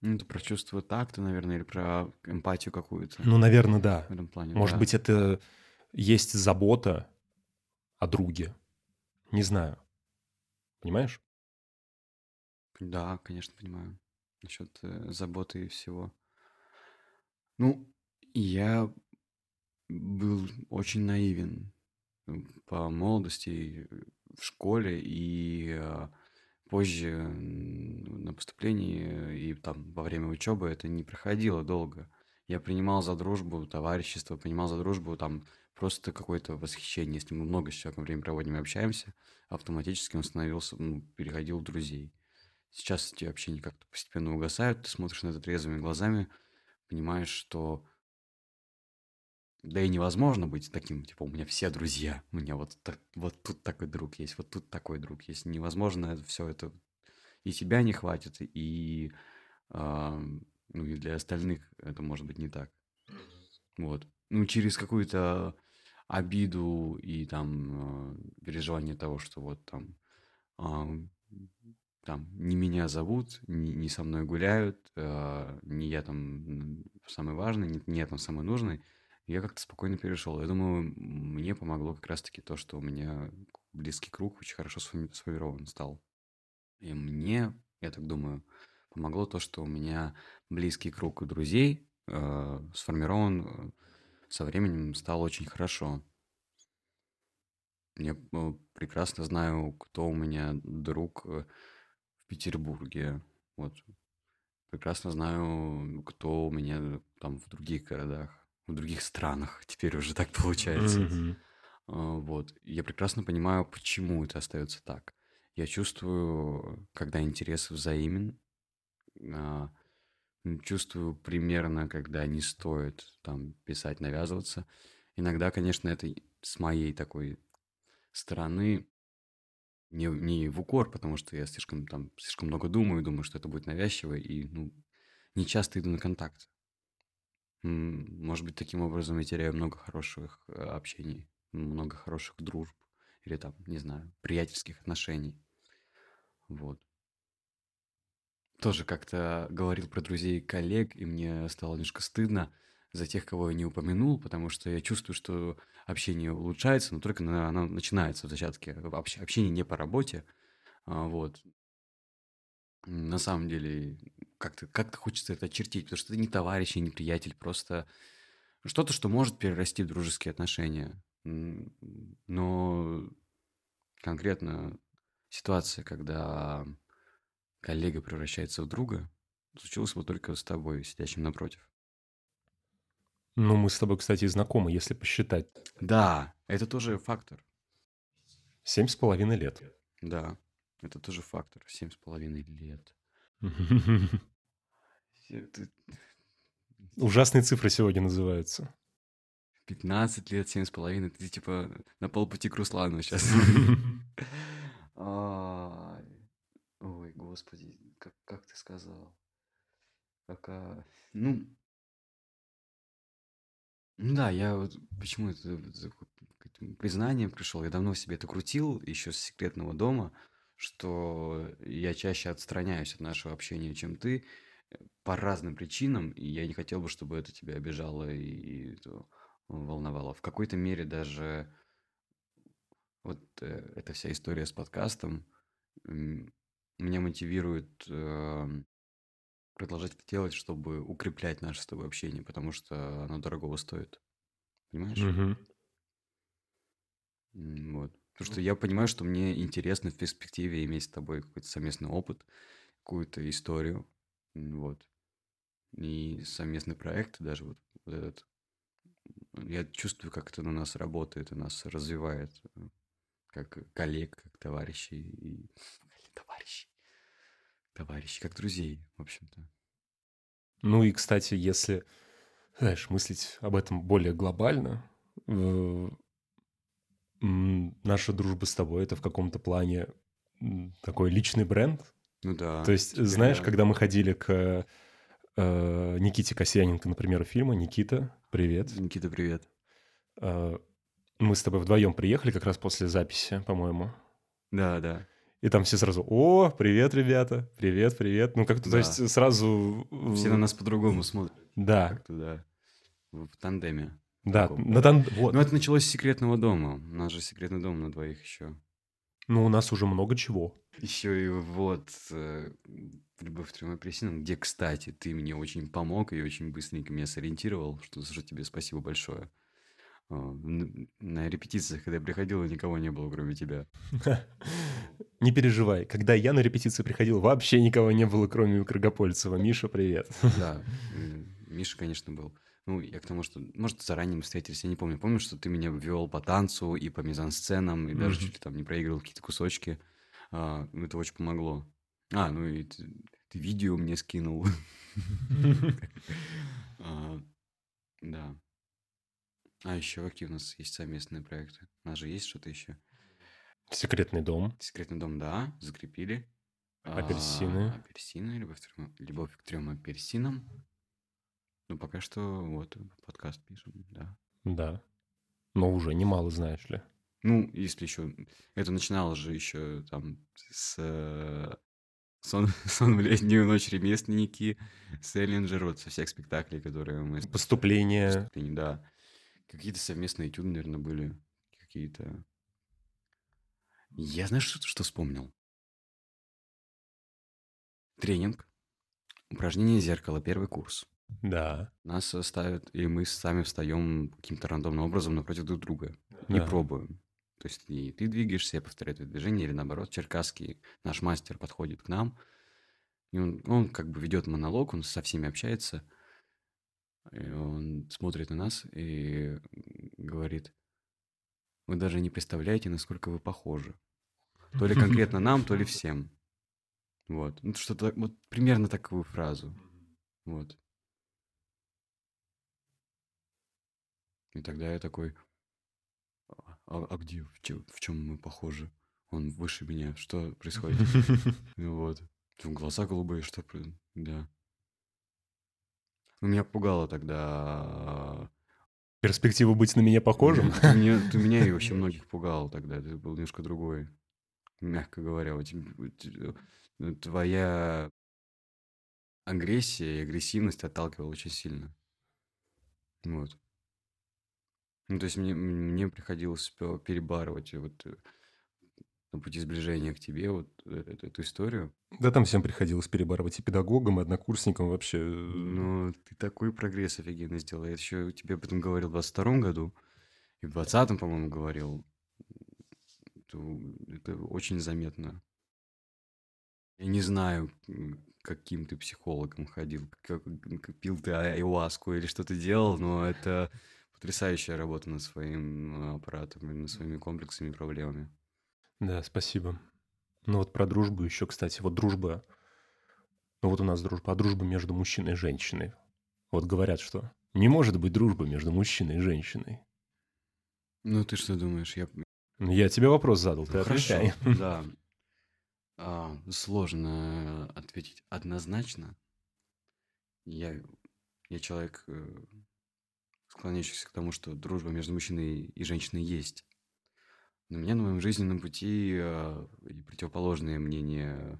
Ну, это про чувство такта, наверное, или про эмпатию какую-то Ну, наверное, да. в этом плане. Может да. быть, это есть забота о друге. Не знаю. Понимаешь? Да, конечно, понимаю. Насчет э, заботы и всего. Ну, я был очень наивен по молодости в школе и э, позже на поступлении и там во время учебы это не проходило долго. Я принимал за дружбу товарищество, принимал за дружбу там просто какое-то восхищение. Если мы много с человеком время проводим и общаемся, автоматически он становился, ну, переходил в друзей. Сейчас эти общения как-то постепенно угасают, ты смотришь на это трезвыми глазами, понимаешь, что да и невозможно быть таким, типа, у меня все друзья, у меня вот, так- вот тут такой друг есть, вот тут такой друг есть. Невозможно все это, и тебя не хватит, и, а, ну, и для остальных это может быть не так. Вот. Ну, через какую-то обиду и там э, переживание того, что вот там, а, там не меня зовут, не, не со мной гуляют, а, не я там самый важный, не, не я там самый нужный, я как-то спокойно перешел. Я думаю, мне помогло как раз-таки то, что у меня близкий круг очень хорошо сформи- сформирован стал. И мне, я так думаю, помогло то, что у меня близкий круг друзей э, сформирован э, со временем стал очень хорошо. Я э, прекрасно знаю, кто у меня друг э, Петербурге. Вот. Прекрасно знаю, кто у меня там в других городах, в других странах. Теперь уже так получается. А, Вот. Я прекрасно понимаю, почему это остается так. Я чувствую, когда интерес взаимен, а, чувствую примерно, когда не стоит там писать, навязываться. Иногда, конечно, это с моей такой стороны не, не в укор, потому что я слишком там слишком много думаю, думаю, что это будет навязчиво, и ну, не часто иду на контакт. Может быть, таким образом я теряю много хороших э, общений, много хороших дружб или там, не знаю, приятельских отношений. Вот. Тоже как-то говорил про друзей и коллег, и мне стало немножко стыдно за тех, кого я не упомянул, потому что я чувствую, что общение улучшается, но только оно начинается в зачатке. Общение не по работе, а, вот. На самом деле, как-то как хочется это очертить, потому что это не товарищ и не приятель, просто что-то, что может перерасти в дружеские отношения. Но конкретно ситуация, когда коллега превращается в друга, случилось вот только с тобой, сидящим напротив. Ну, мы с тобой, кстати, знакомы, если посчитать. Да, это тоже фактор. Семь с половиной лет. Да, это тоже фактор. Семь с половиной лет. Ужасные цифры сегодня называются. 15 лет, семь с половиной. Ты типа на полпути к Руслану сейчас. Ой, господи, как, как ты сказал? Какая... Ну, ну да, я вот почему это, к этим признаниям пришел. Я давно себе это крутил, еще с секретного дома, что я чаще отстраняюсь от нашего общения, чем ты, э, по разным причинам, и я не хотел бы, чтобы это тебя обижало и, и волновало. В какой-то мере даже вот э, эта вся история с подкастом меня мотивирует э, продолжать это делать, чтобы укреплять наше с тобой общение, потому что оно дорогого стоит. Понимаешь? Мгм. Вот. Потому что я понимаю, что мне интересно в перспективе иметь с тобой какой-то совместный опыт, какую-то историю. Вот. И совместный проект, даже вот, вот этот. Я чувствую, как это на нас работает и нас развивает, э, как коллег, как товарищей и товарищей. Товарищи, как друзей, в общем-то. Ну и, кстати, если, знаешь, мыслить об этом более глобально, э, наша дружба с тобой это в каком-то плане такой личный бренд. Ну да. То есть, знаешь, да. когда мы ходили к э, Никите Касьяненко, например, фильма «Никита, привет». Никита, привет. Э, мы с тобой вдвоем приехали как раз после записи, по-моему. Да, да. И там все сразу, о, привет, ребята, привет, привет. Ну, как-то, да. то есть, сразу... Все на нас по-другому смотрят. Да. Как-то, да. В тандеме. Да, на тан... вот. Но это началось с секретного дома. У нас же секретный дом на двоих еще. Ну, у нас уже много чего. Еще и вот э, «Любовь к трем апельсинам», где, кстати, ты мне очень помог и очень быстренько меня сориентировал, что за что тебе спасибо большое. А, на репетициях, когда я приходил, никого не было, кроме тебя. Не переживай. Когда я на репетиции приходил, вообще никого не было, кроме Крагопольцева. Миша, привет. Да, Миша, конечно, был. Ну, я к тому, что, может, заранее мы встретились, я не помню. Помню, что ты меня ввел по танцу и по мизансценам, и даже чуть ли там не проигрывал какие-то кусочки. А, это очень помогло. А, ну и ты, ты видео мне скинул. А, да. А еще какие у нас есть совместные проекты? У нас же есть что-то еще? Секретный дом. Секретный дом, да, закрепили. Апельсины. А, апельсины, любовь к, трем, любовь к трем апельсинам. Ну, пока что вот подкаст пишем, да. Да. Но уже немало, знаешь ли. Ну, если еще... Это начиналось же еще там с... Сон, сон в летнюю ночь ремесленники, Селлинджер, вот со всех спектаклей, которые мы... Поступление. Поступление, да. Какие-то совместные этюды, наверное, были. Какие-то... Я, знаешь, что, что вспомнил? Тренинг. Упражнение зеркала, первый курс. Да. Нас ставят, и мы сами встаем каким-то рандомным образом напротив друг друга. Да. пробуем. То есть и ты двигаешься, я повторяю твое движение, или наоборот, черкасский наш мастер подходит к нам, и он, он как бы ведет монолог, он со всеми общается, и он смотрит на нас и говорит, вы даже не представляете, насколько вы похожи. То ли конкретно нам, то ли всем. Вот. Ну, что-то вот примерно такую фразу. Вот. И тогда я такой, а, а где, в чем, в чем мы похожи? Он выше меня, что происходит? Вот. Глаза голубые, что... Да. Ну, меня пугало тогда... Перспектива быть на меня похожим? Ты меня, ты меня и вообще многих пугал тогда. Это был немножко другой. Мягко говоря. Вот, э, твоя агрессия и агрессивность отталкивала очень сильно. Вот. Ну, то есть мне, мне приходилось перебарывать вот э, на пути сближения к тебе вот э, эту, эту историю. Да там всем приходилось перебарывать и педагогам, и однокурсникам вообще. Э, ну, ты такой прогресс офигенный сделал. Я еще тебе об этом говорил в 22 году, и в 20 по-моему, говорил. Это, это очень заметно. Я не знаю, каким ты психологом ходил, как, пил ты айуаску или что ты делал, но это потрясающая работа над своим аппаратом, над своими комплексами и проблемами. Да, спасибо. Ну вот про дружбу еще, кстати. Вот дружба... Ну вот у нас дружба, а дружба между мужчиной и женщиной. Вот говорят, что не может быть дружбы между мужчиной и женщиной. Ну ты что думаешь? Я, Я тебе вопрос задал, ты Ну, Хорошо, отвечай. да. А, сложно ответить однозначно. Я, я человек, э, склоняющийся к тому, что дружба между мужчиной и женщиной есть. Но меня на моем жизненном пути э, и противоположные мнения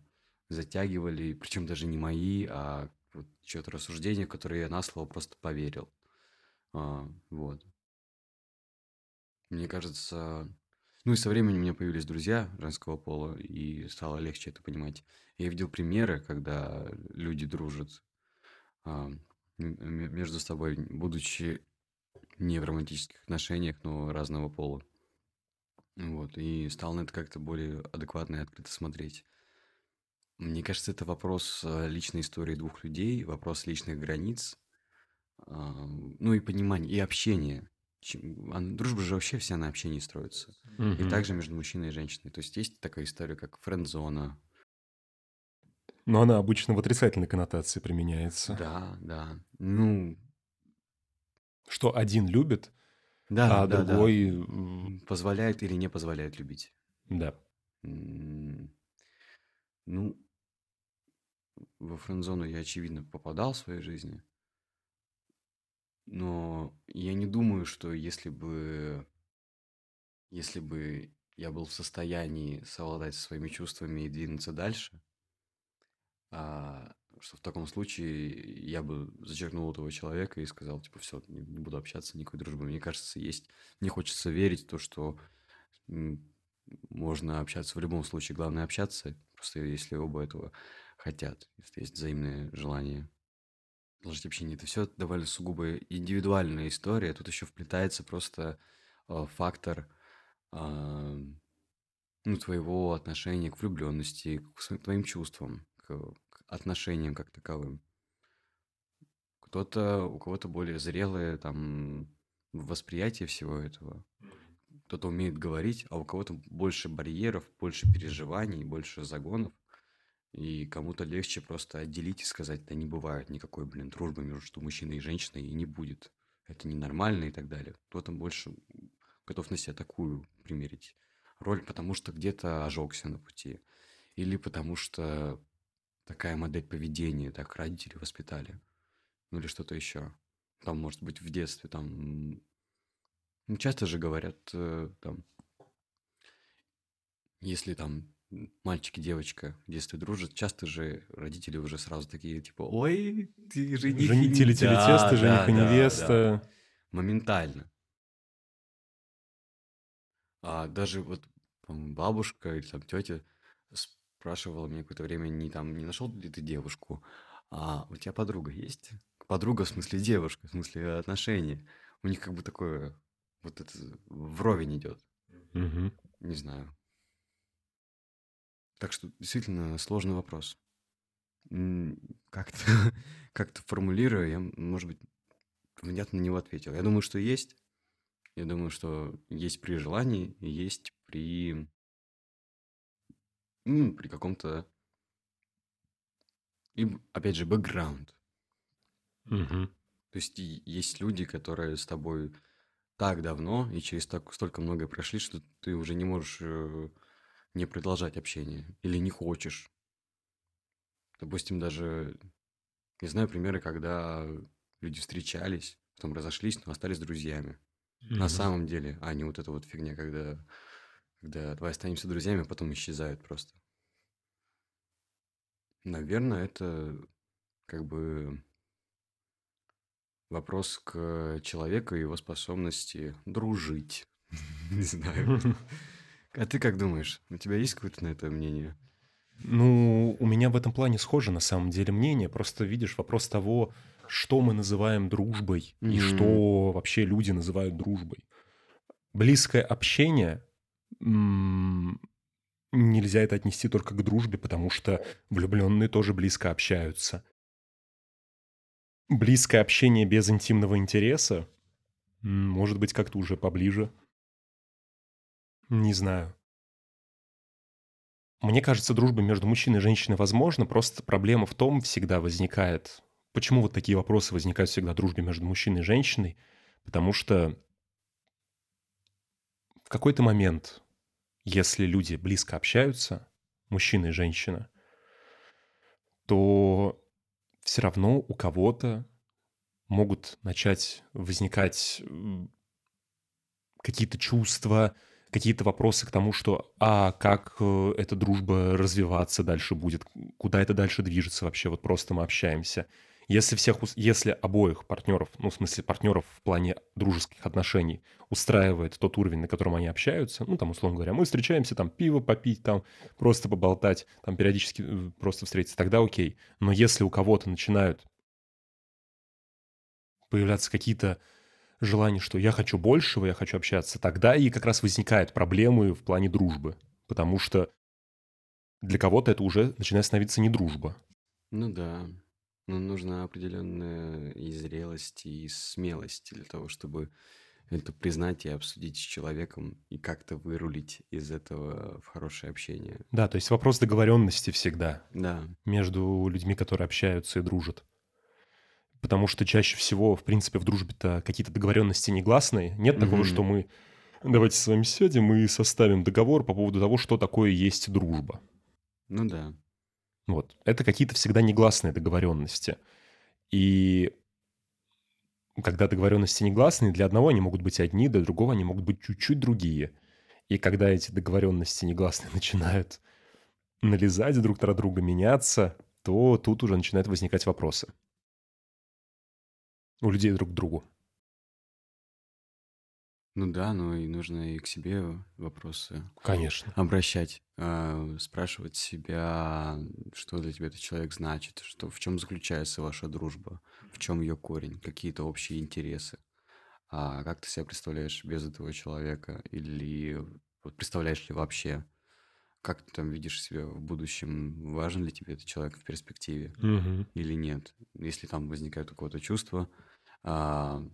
затягивали, причем даже не мои, а вот чьё-то рассуждение, которое я на слово просто поверил. А, вот. Мне кажется... Ну и со временем у меня появились друзья женского пола, и стало легче это понимать. Я видел примеры, когда люди дружат а, между собой, будучи не в романтических отношениях, но разного пола. Вот, и стал на это как-то более адекватно и открыто смотреть. Мне кажется, это вопрос э, личной истории двух людей, вопрос личных границ, а, ну и понимания, и общения. А Дружба же вообще вся на общении строится. И Мгм. также между мужчиной и женщиной. То есть есть такая история, как френд-зона. Но она обычно в отрицательной коннотации применяется. Да, да. Ну, Что один любит, да, а да, да. другой... м, Позволяет или не позволяет любить. Да. М, Ну, во френд-зону я, очевидно, попадал в своей жизни. Но я не думаю, что если бы, если бы я был в состоянии совладать со своими чувствами и двинуться дальше, а, что в таком случае я бы зачеркнул этого человека и сказал, типа, все, не, не буду общаться, никакой дружбы. Мне кажется, есть... Мне хочется верить в то, что можно общаться в любом случае. Главное общаться, просто если оба этого хотят, если есть взаимное желание. Продолжить общение. Это все довольно сугубо индивидуальная история. Тут еще вплетается просто э, фактор а, ну, твоего отношения к влюбленности, к своим, твоим чувствам, к, к отношениям как таковым. Кто-то, у кого-то более зрелое там восприятие всего этого. Кто-то умеет говорить, а у кого-то больше барьеров, больше переживаний, больше загонов. И кому-то легче просто отделить и сказать, да не бывает никакой, блин, дружбы между мужчиной и женщиной и не будет. Это ненормально и так далее. Кто-то больше готов на себя такую примерить роль, потому что где-то ожегся на пути. Или потому что такая модель поведения, так родители воспитали. Ну или что-то еще. Там, может быть, в детстве там... Ну, часто же говорят, э, там, если там мальчик и девочка в детстве дружат, часто же родители уже сразу такие, типа, ой, ты жених. и Жени- не-» Тили-тили Да, жених да, и да, да. невеста. Моментально. А даже вот бабушка или там тетя спрашивала меня какое-то время, не там, не нашел ли ты девушку, а у тебя подруга есть? Подруга в смысле девушка, в смысле отношения. У них как бы такое, вот это вровень идет. Мгм. Не знаю. Так что действительно сложный вопрос. Как-то как-то формулируя, я, может быть, внятно на него ответил. Я думаю, что есть. Я думаю, что есть при желании, есть при, ну, при каком-то, и, опять же, бэкграунд. Мгм. То есть и есть люди, которые с тобой так давно и через так, столько многое прошли, что ты уже не можешь э, не продолжать общение или не хочешь. Допустим, даже, не знаю, примеры, когда люди встречались, потом разошлись, но остались друзьями. На самом деле, а не вот эта вот фигня, когда, когда давай останемся друзьями, а потом исчезают просто. Наверное, это как бы вопрос к человеку и его способности дружить. Не знаю. А ты как думаешь? У тебя есть какое-то на это мнение? Ну, у меня в этом плане схоже на самом деле мнение. Просто видишь вопрос того, что мы называем дружбой и что вообще люди называют дружбой. Близкое общение нельзя это отнести только к дружбе, потому что влюбленные тоже близко общаются. Близкое общение без интимного интереса может быть как-то уже поближе. Не знаю. Мне кажется, дружба между мужчиной и женщиной возможна, просто проблема в том всегда возникает. Почему вот такие вопросы возникают всегда в дружбе между мужчиной и женщиной? Потому что какой-то момент, если люди близко общаются, мужчина и женщина, то все равно у кого-то могут начать возникать какие-то чувства, какие-то вопросы к тому, что а как э, эта дружба развиваться дальше будет, куда это дальше движется вообще, вот просто мы общаемся. Если всех, если обоих партнеров, ну, в смысле партнеров в плане дружеских отношений устраивает тот уровень, на котором они общаются, ну, там, условно говоря, мы встречаемся, там, пиво попить, там, просто поболтать, там, периодически э, просто встретиться, тогда окей. Но если у кого-то начинают появляться какие-то желание, что я хочу большего, я хочу общаться, тогда и как раз возникают проблемы в плане дружбы. Потому что для кого-то это уже начинает становиться не дружба. Ну да. Но нужна определенная и зрелость, и смелость для того, чтобы это признать и обсудить с человеком и как-то вырулить из этого в хорошее общение. Да, то есть вопрос договоренности всегда. Да. Между людьми, которые общаются и дружат потому что чаще всего, в принципе, в дружбе-то какие-то договоренности негласные. Нет такого, mm-hmm. что мы давайте с вами сядем и составим договор по поводу того, что такое есть дружба. Ну да. Вот. Это какие-то всегда негласные договоренности. И когда договоренности негласные, для одного они могут быть одни, для другого они могут быть чуть-чуть другие. И когда эти договоренности негласные начинают налезать друг на друга, меняться, то тут уже начинают возникать вопросы у людей друг к другу. Ну да, но и нужно и к себе вопросы Конечно. обращать, э, спрашивать себя, что для тебя этот человек значит, что в чем заключается ваша дружба, в чем ее корень, какие-то общие интересы. А как ты себя представляешь без этого человека? Или вот представляешь ли вообще? Как ты там видишь себя в будущем? Важен ли тебе этот человек в перспективе Мгм. или нет? Если там возникает кого-то чувство, а,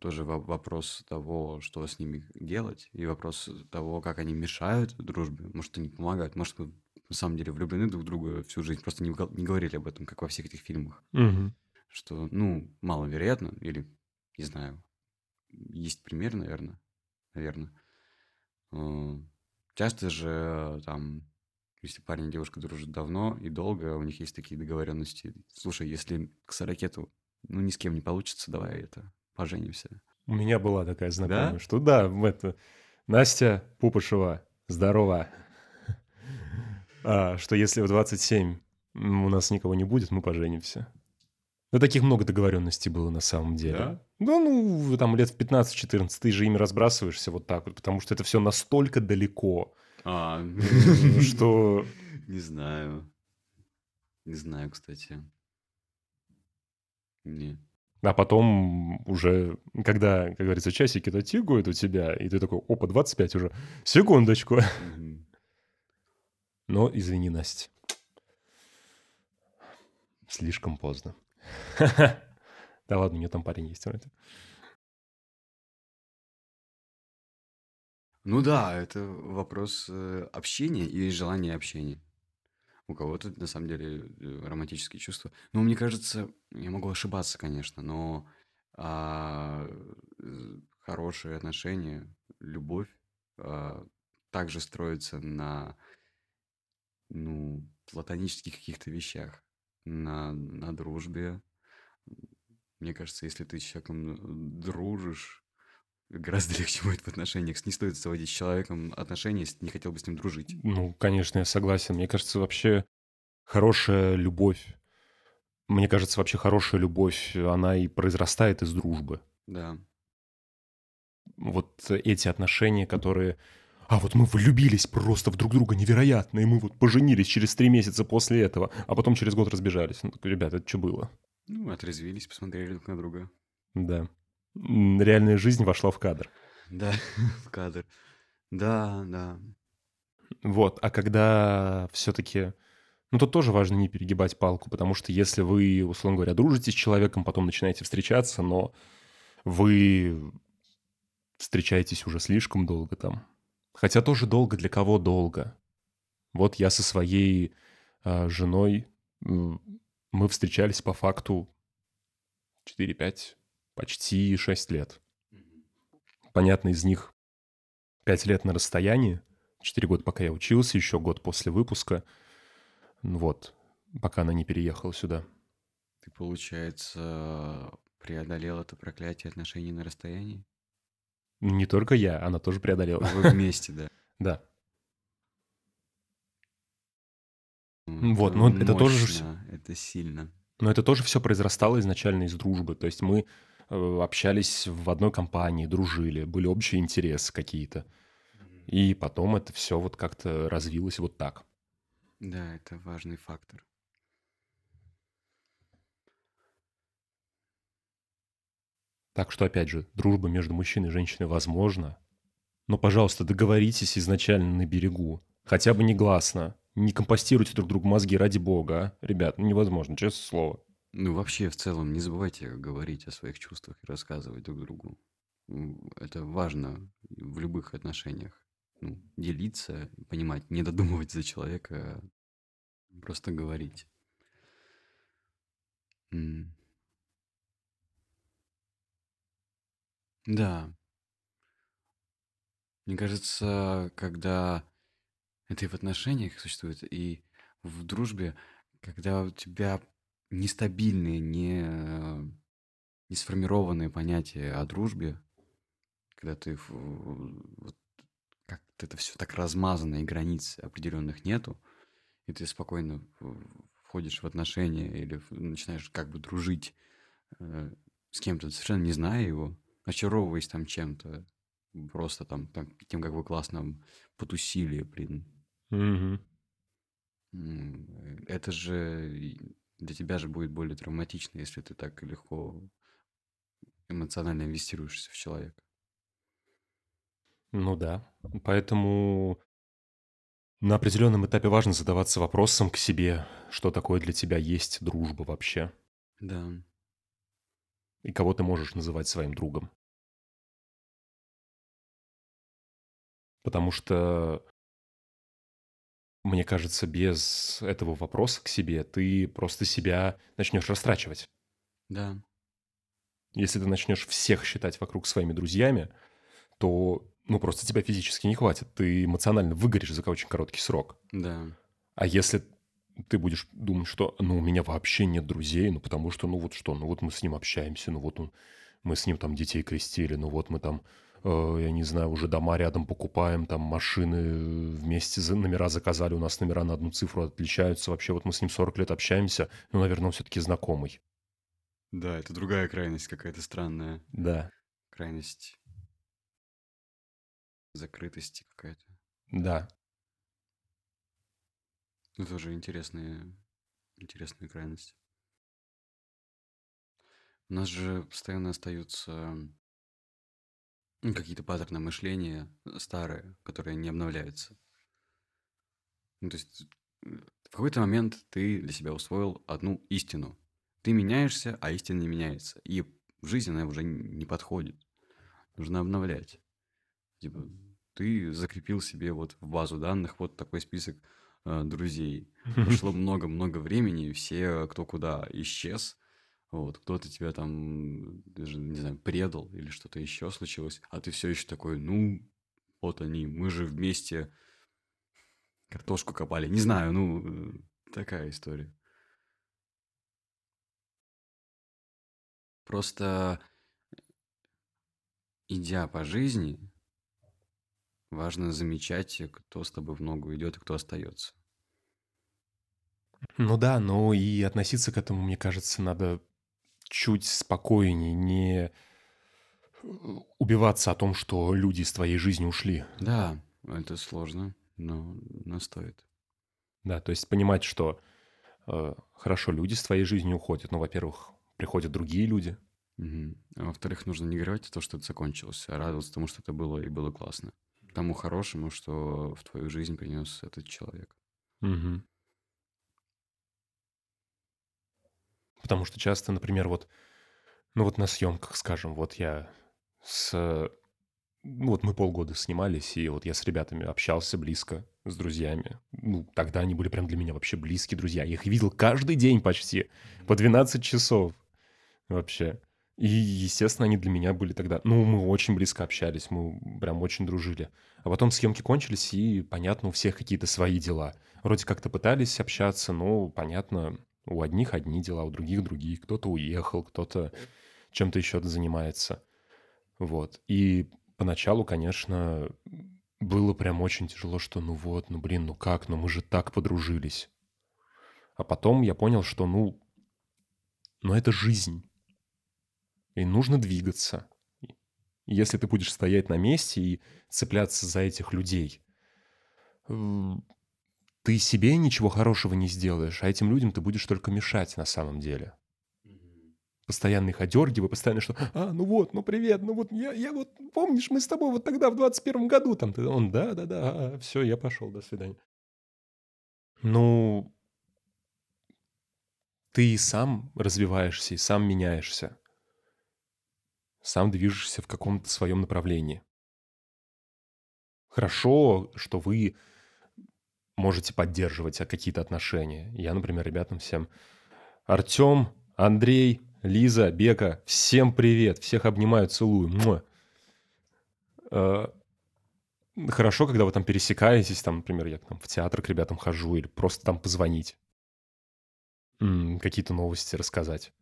тоже вопрос того, что с ними делать, и вопрос того, как они мешают дружбе. Может, они помогают, может, мы на самом деле влюблены друг в друга всю жизнь, просто не, не говорили об этом, как во всех этих фильмах. Мгм. Что, ну, маловероятно, или, не знаю, есть пример, наверное, наверное. А, часто же там, если парень и девушка дружат давно и долго, у них есть такие договоренности. Слушай, если к 40 ну, ни с кем не получится, давай это, поженимся. У меня была такая знакомая, да? что да, это Настя Пупышева, здорово. А, что если в 27 у нас никого не будет, мы поженимся. Ну, таких много договоренностей было на самом деле. Да? Ну, ну, там лет в 15-14 ты же ими разбрасываешься вот так вот, потому что это все настолько далеко, а, что... Не знаю. Не знаю, кстати. Не. А потом уже, когда, как говорится, часики-то тикают у тебя, и ты такой, опа, 25 уже, секундочку. Но, извини, Настя, слишком поздно. Да ладно, у нее там парень есть вроде. Ну да, это вопрос э, общения и желания общения. У кого-то, на самом деле, э, романтические чувства. Ну, мне кажется, я могу ошибаться, конечно, но а, хорошие отношения, любовь а, также строится на, ну, платонических каких-то вещах, на, на дружбе. Мне кажется, если ты с человеком дружишь, гораздо легче будет в отношениях. Не стоит заводить с человеком отношения, если не хотел бы с ним дружить. Ну, конечно, я согласен. Мне кажется, вообще хорошая любовь, мне кажется, вообще хорошая любовь, она и произрастает из дружбы. Да. Вот эти отношения, которые... А вот мы влюбились просто в друг друга невероятно, и мы вот поженились через три месяца после этого, а потом через год разбежались. Ну, так, ребята, это что было? Ну, отрезвились, посмотрели друг на друга. Да. Реальная жизнь вошла в кадр. Да, в кадр. Да, да. Вот, а когда все-таки... Ну, тут тоже важно не перегибать палку, потому что если вы, условно говоря, дружите с человеком, потом начинаете встречаться, но вы встречаетесь уже слишком долго там. Хотя тоже долго, для кого долго. Вот я со своей э, женой, мы встречались по факту 4-5 почти 6 лет. Понятно, из них 5 лет на расстоянии, 4 года, пока я учился, еще год после выпуска. Вот, пока она не переехала сюда. Ты, получается, преодолел это проклятие отношений на расстоянии? Не только я, она тоже преодолела. Вы вместе, да? Да. Вот, но это тоже... Это сильно. Но это тоже все произрастало изначально из дружбы. То есть мы общались в одной компании, дружили, были общие интересы какие-то. И потом это все вот как-то развилось вот так. Да, это важный фактор. Так что, опять же, дружба между мужчиной и женщиной возможна. Но, пожалуйста, договоритесь изначально на берегу. Хотя бы негласно. Не компостируйте друг другу мозги ради бога, а? Ребят, ну невозможно, честное слово. Ну, вообще, в целом, не забывайте говорить о своих чувствах и рассказывать друг другу. Это важно в любых отношениях. Ну, делиться, понимать, не додумывать за человека, а просто говорить. Да. Мне кажется, когда это и в отношениях существует, и в дружбе, когда у тебя нестабильные, не, не сформированные понятия о дружбе, когда ты вот, как-то это все так размазано, и границ определенных нету, и ты спокойно входишь в отношения или начинаешь как бы дружить э, с кем-то, совершенно не зная его, очаровываясь там чем-то, просто там, там тем, как вы классно потусили, блин. Угу. Это же для тебя же будет более травматично, если ты так легко эмоционально инвестируешься в человека. Ну да. Поэтому на определенном этапе важно задаваться вопросом к себе, что такое для тебя есть дружба вообще. Да. И кого ты можешь называть своим другом. Потому что мне кажется, без этого вопроса к себе ты просто себя начнешь растрачивать. Да. Если ты начнешь всех считать вокруг своими друзьями, то ну просто тебя физически не хватит. Ты эмоционально выгоришь за очень короткий срок. Да. А если ты будешь думать, что ну у меня вообще нет друзей, ну потому что ну вот что, ну вот мы с ним общаемся, ну вот он, мы с ним там детей крестили, ну вот мы там я не знаю, уже дома рядом покупаем, там машины вместе за номера заказали, у нас номера на одну цифру отличаются. Вообще вот мы с ним 40 лет общаемся, но, наверное, он все-таки знакомый. Да, это другая крайность какая-то странная. Да. Крайность закрытости какая-то. Да. Ну, тоже интересные, интересные крайности. У нас же постоянно остаются Какие-то паттерны мышления э, старые, которые не обновляются. Ну, то есть э, в какой-то момент ты для себя усвоил одну истину. Ты меняешься, а истина не меняется. И в жизни она уже не подходит. Нужно обновлять. Типа, ты закрепил себе вот в базу данных вот такой список э, друзей. Прошло много-много времени, все кто куда исчез. Вот, кто-то тебя там, не знаю, предал или что-то еще случилось, а ты все еще такой, ну, вот они, мы же вместе картошку копали. Не знаю, ну, э, такая история. Просто идя по жизни, важно замечать, кто с тобой в ногу идет и кто остается. Ну да, но и относиться к этому, мне кажется, надо чуть спокойнее, не убиваться о том, что люди из твоей жизни ушли. Да, это сложно, но, но стоит. Да, то есть понимать, что э, хорошо, люди с твоей жизни уходят, но, во-первых, приходят другие люди. Угу. А во-вторых, нужно не горевать то, что это закончилось, а радоваться тому, что это было и было классно. Тому хорошему, что в твою жизнь принес этот человек. Угу. Потому что часто, например, вот, ну вот на съемках, скажем, вот я с... Ну вот мы полгода снимались, и вот я с ребятами общался близко, с друзьями. Ну, тогда они были прям для меня вообще близкие друзья. Я их видел каждый день почти, по 12 часов вообще. И, естественно, они для меня были тогда... Ну, мы очень близко общались, мы прям очень дружили. А потом съемки кончились, и, понятно, у всех какие-то свои дела. Вроде как-то пытались общаться, но, понятно, у одних одни дела, у других другие. Кто-то уехал, кто-то чем-то еще занимается. Вот. И поначалу, конечно, было прям очень тяжело, что ну вот, ну блин, ну как, ну мы же так подружились. А потом я понял, что ну, ну это жизнь. И нужно двигаться. Если ты будешь стоять на месте и цепляться за этих людей, ты себе ничего хорошего не сделаешь, а этим людям ты будешь только мешать на самом деле. Постоянно их одергивай, постоянно что, а, ну вот, ну привет, ну вот я, я вот, помнишь, мы с тобой вот тогда в 21 году там, ты, он, да, да, да, а, все, я пошел, до свидания. Ну, ты сам развиваешься и сам меняешься. Сам движешься в каком-то своем направлении. Хорошо, что вы можете поддерживать а, какие-то отношения. Я, например, ребятам всем. Артем, Андрей, Лиза, Бека, всем привет, всех обнимаю, целую. Муа. Э, хорошо, когда вы там пересекаетесь, там, например, я там в театр к ребятам хожу или просто там позвонить, какие-то новости рассказать.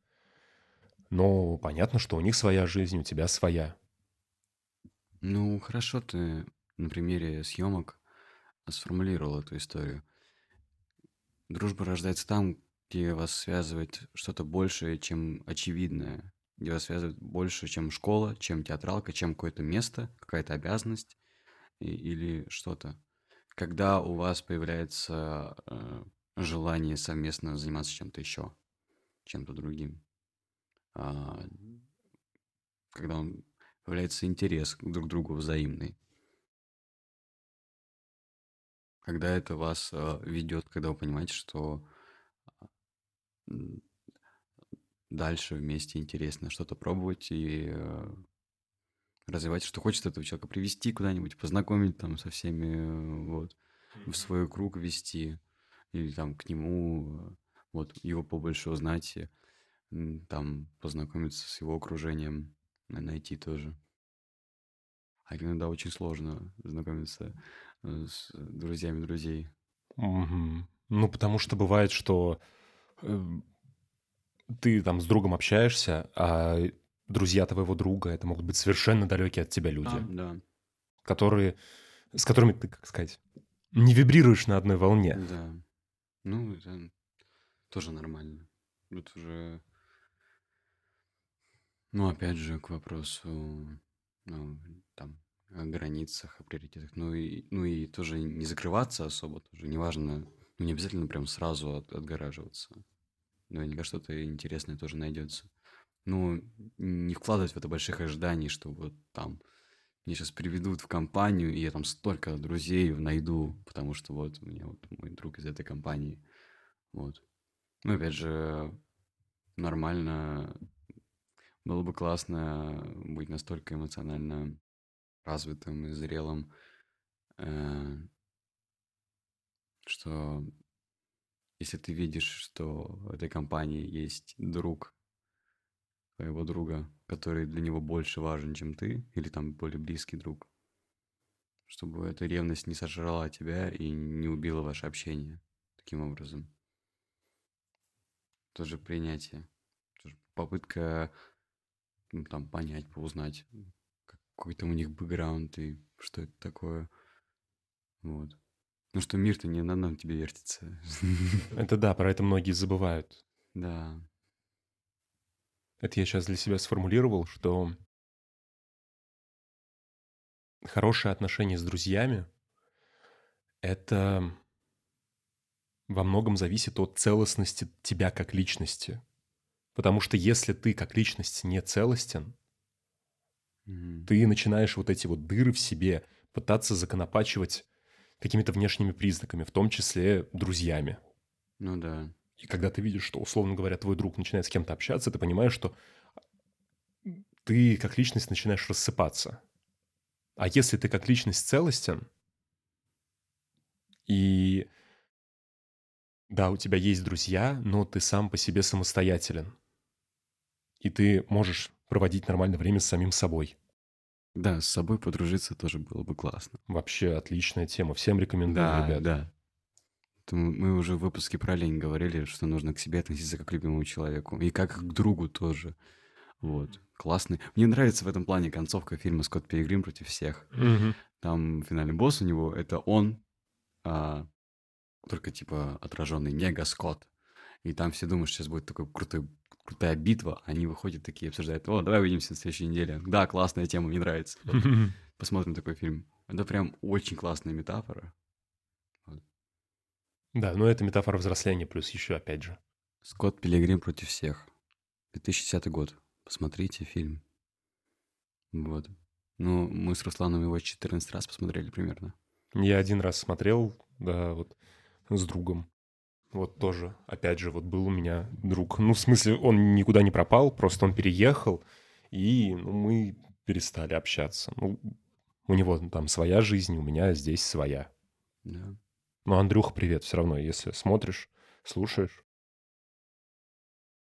Но понятно, что у них своя жизнь, у тебя своя. Ну, хорошо ты на примере съемок сформулировал эту историю. Дружба рождается там, где вас связывает что-то большее, чем очевидное, где вас связывает больше, чем школа, чем театралка, чем какое-то место, какая-то обязанность и, или что-то. Когда у вас появляется э, желание совместно заниматься чем-то еще, чем-то другим. А, когда он появляется интерес друг к другу взаимный когда это вас э, ведет, когда вы понимаете, что дальше вместе интересно что-то пробовать и э, развивать, что хочет этого человека привести куда-нибудь, познакомить там со всеми, э, вот, в свой круг вести, или там к нему, вот, его побольше узнать, там познакомиться с его окружением, найти тоже. А иногда очень сложно знакомиться с друзьями друзей. Мгм. Ну, потому что бывает, что э, ты там с другом общаешься, а друзья твоего друга это могут быть совершенно далекие от тебя люди, Да, да, которые, с которыми ты, как сказать, не вибрируешь на одной волне. да. Ну, это тоже нормально. Тут уже, ну, опять же, к вопросу, ну, там, границах, о приоритетах. Ну и, ну и тоже не закрываться особо тоже. Неважно, ну не обязательно прям сразу от, отгораживаться. Наверняка что-то интересное тоже найдется. Ну, не вкладывать в это больших ожиданий, что вот там меня сейчас приведут в компанию, и я там столько друзей найду, потому что вот у меня вот мой друг из этой компании. Вот. Ну, опять же, нормально. Было бы классно быть настолько эмоционально развитым и зрелым, э, что если ты видишь, что в этой компании есть друг, твоего друга, который для него больше важен, чем ты, или там более близкий друг. Чтобы эта ревность не сожрала тебя и не убила ваше общение таким образом. Тоже принятие. Попытка ну, там понять, поузнать, какой-то у них бэкграунд и что это такое. Вот. Ну что мир-то не на одном тебе вертится. Это да, про это многие забывают. Да. Это я сейчас для себя сформулировал, что хорошие отношения с друзьями — это во многом зависит от целостности тебя как личности. Потому что если ты как личность не целостен, Мгм. ты начинаешь вот эти вот дыры в себе пытаться законопачивать какими-то внешними признаками, в том числе друзьями. Ну да. И когда ты видишь, что, условно говоря, твой друг начинает с кем-то общаться, ты понимаешь, что ты как личность начинаешь рассыпаться. А если ты как личность целостен, и да, у тебя есть друзья, но ты сам по себе самостоятелен. И ты можешь проводить нормальное время с самим собой. Да, с собой подружиться тоже было бы классно. Вообще отличная тема. Всем рекомендую, Да, ребят. да. Мы уже в выпуске про лень говорили, что нужно к себе относиться как к любимому человеку. И как к другу тоже. Вот. Классный. Мне нравится в этом плане концовка фильма «Скотт Пилигрим против всех». Мгм. Там финальный босс у него — это он, а, только типа отраженный нега Скотт. И там все думают, что сейчас будет такой крутой, крутая битва. Они выходят такие, обсуждают, о, давай увидимся на следующей неделе. Да, классная тема, мне нравится. Вот, Посмотрим такой фильм. Это прям очень классная метафора. Да, но это метафора взросления, плюс еще, опять же. Скотт Пилигрим против всех. 2010 год. Посмотрите фильм. Вот. Ну, мы с Русланом его 14 раз посмотрели примерно. Я один раз смотрел, да, вот с другом. Вот тоже, опять же, вот был у меня друг. Ну, в смысле, он никуда не пропал, просто он переехал, и ну, мы перестали общаться. Ну, у него там своя жизнь, у меня здесь своя. Да. Ну, Андрюха, привет, все равно, если смотришь, слушаешь.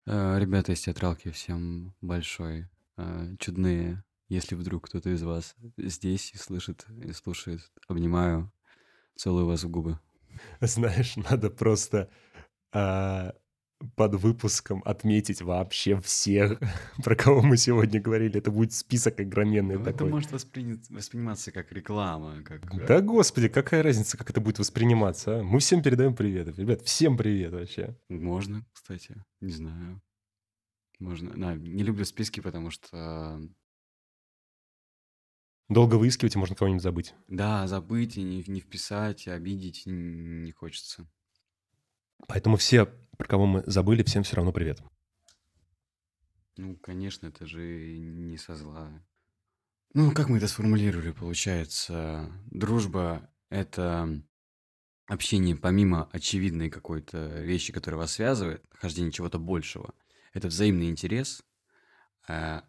Э, Ребята из театралки, всем большой. э, Чудные. Если вдруг кто-то из вас здесь и слышит, и слушает, обнимаю, целую вас в губы. Знаешь, надо просто а, под выпуском отметить вообще всех, про кого мы сегодня говорили. Это будет список огроменный Ну, Это такой. может воспринять- восприниматься как реклама, как... Да, господи, какая разница, как это будет восприниматься, а? Мы всем передаем привет. Ребят, всем привет вообще. Можно, кстати, не знаю. Можно. Да, не люблю списки, потому что, Долго выискивать, и можно кого-нибудь забыть. да, забыть и не, не вписать, и обидеть не хочется. Поэтому все, про кого мы забыли, всем все равно привет. Ну, конечно, это же не со зла. Ну, как мы это сформулировали, получается? Дружба — это общение помимо очевидной какой-то вещи, которая вас связывает, нахождение чего-то большего. Это взаимный интерес, а,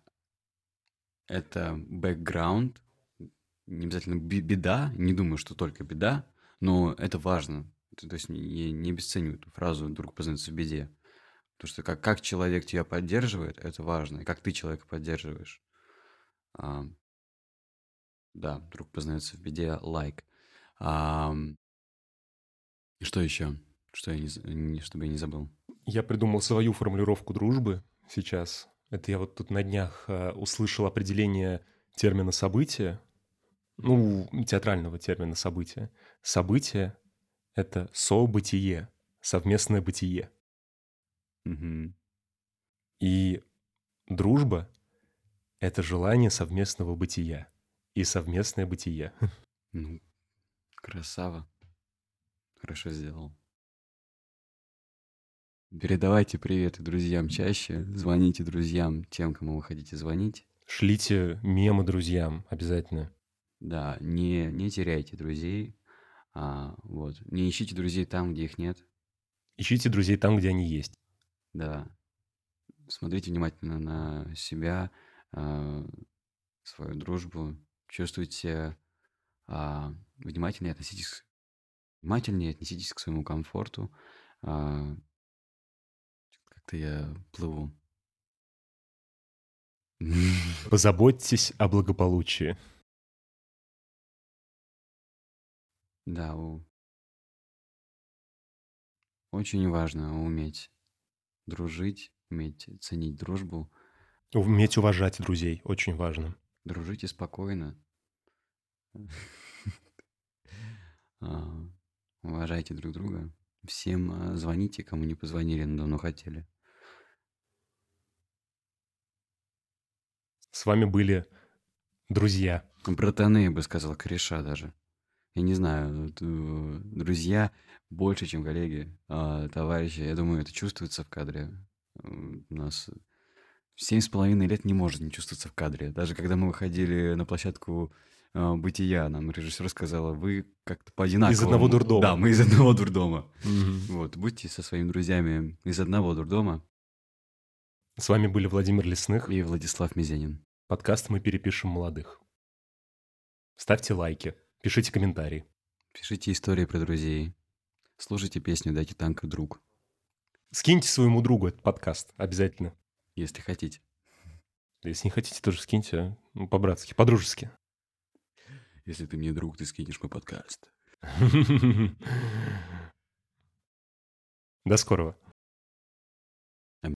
это бэкграунд, не обязательно бе- беда, не думаю, что только беда, но это важно. То есть я не обесцениваю эту фразу «друг познается в беде». Потому что как, как человек тебя поддерживает, это важно. И как ты человека поддерживаешь. А, да, друг познается в беде, лайк. И что еще? Что я не, чтобы я не забыл. Я придумал свою формулировку дружбы сейчас. Это я вот тут на днях э, услышал определение термина «событие», ну, театрального термина «событие». Событие — это событие, совместное бытие. Мгм. И дружба — это желание совместного бытия и совместное бытие. Ну, красава. Хорошо сделал. Передавайте приветы друзьям чаще. Звоните друзьям, тем, кому вы хотите звонить. Шлите мемы друзьям обязательно. Да, не, не теряйте друзей. А, вот. Не ищите друзей там, где их нет. Ищите друзей там, где они есть. Да. Смотрите внимательно на себя, а, свою дружбу. Чувствуйте а, внимательнее относитесь, внимательнее относитесь к своему комфорту. А, как-то я плыву. Позаботьтесь о благополучии. Да, у... очень важно уметь дружить, уметь ценить дружбу, Уметь уважать друзей очень важно. дружите спокойно, а, уважайте друг друга, всем а, звоните, кому не позвонили, но давно хотели. С вами были друзья. Братаны, я бы сказал, кореша даже. Я не знаю, вот, э, друзья больше, чем коллеги, а, товарищи. Я думаю, это чувствуется в кадре. Э, У нас семь с половиной лет не может не чувствоваться в кадре. Даже когда мы выходили на площадку а, «Бытия», нам режиссер сказала, вы как-то по одинаковому... Из одного дурдома. Да, мы из одного дурдома. Мгм. Вот, будьте со своими друзьями из одного дурдома. С вами были Владимир Лесных. И Владислав Мизенин. Подкаст «Мы перепишем молодых». Ставьте лайки, пишите комментарии. Пишите истории про друзей. Слушайте песню «Дайте танк друг», Скиньте своему другу этот подкаст обязательно. если хотите. Если не хотите, тоже скиньте. а. Ну, по-братски, по-дружески. Если ты мне друг, ты скинешь мой подкаст. До скорого.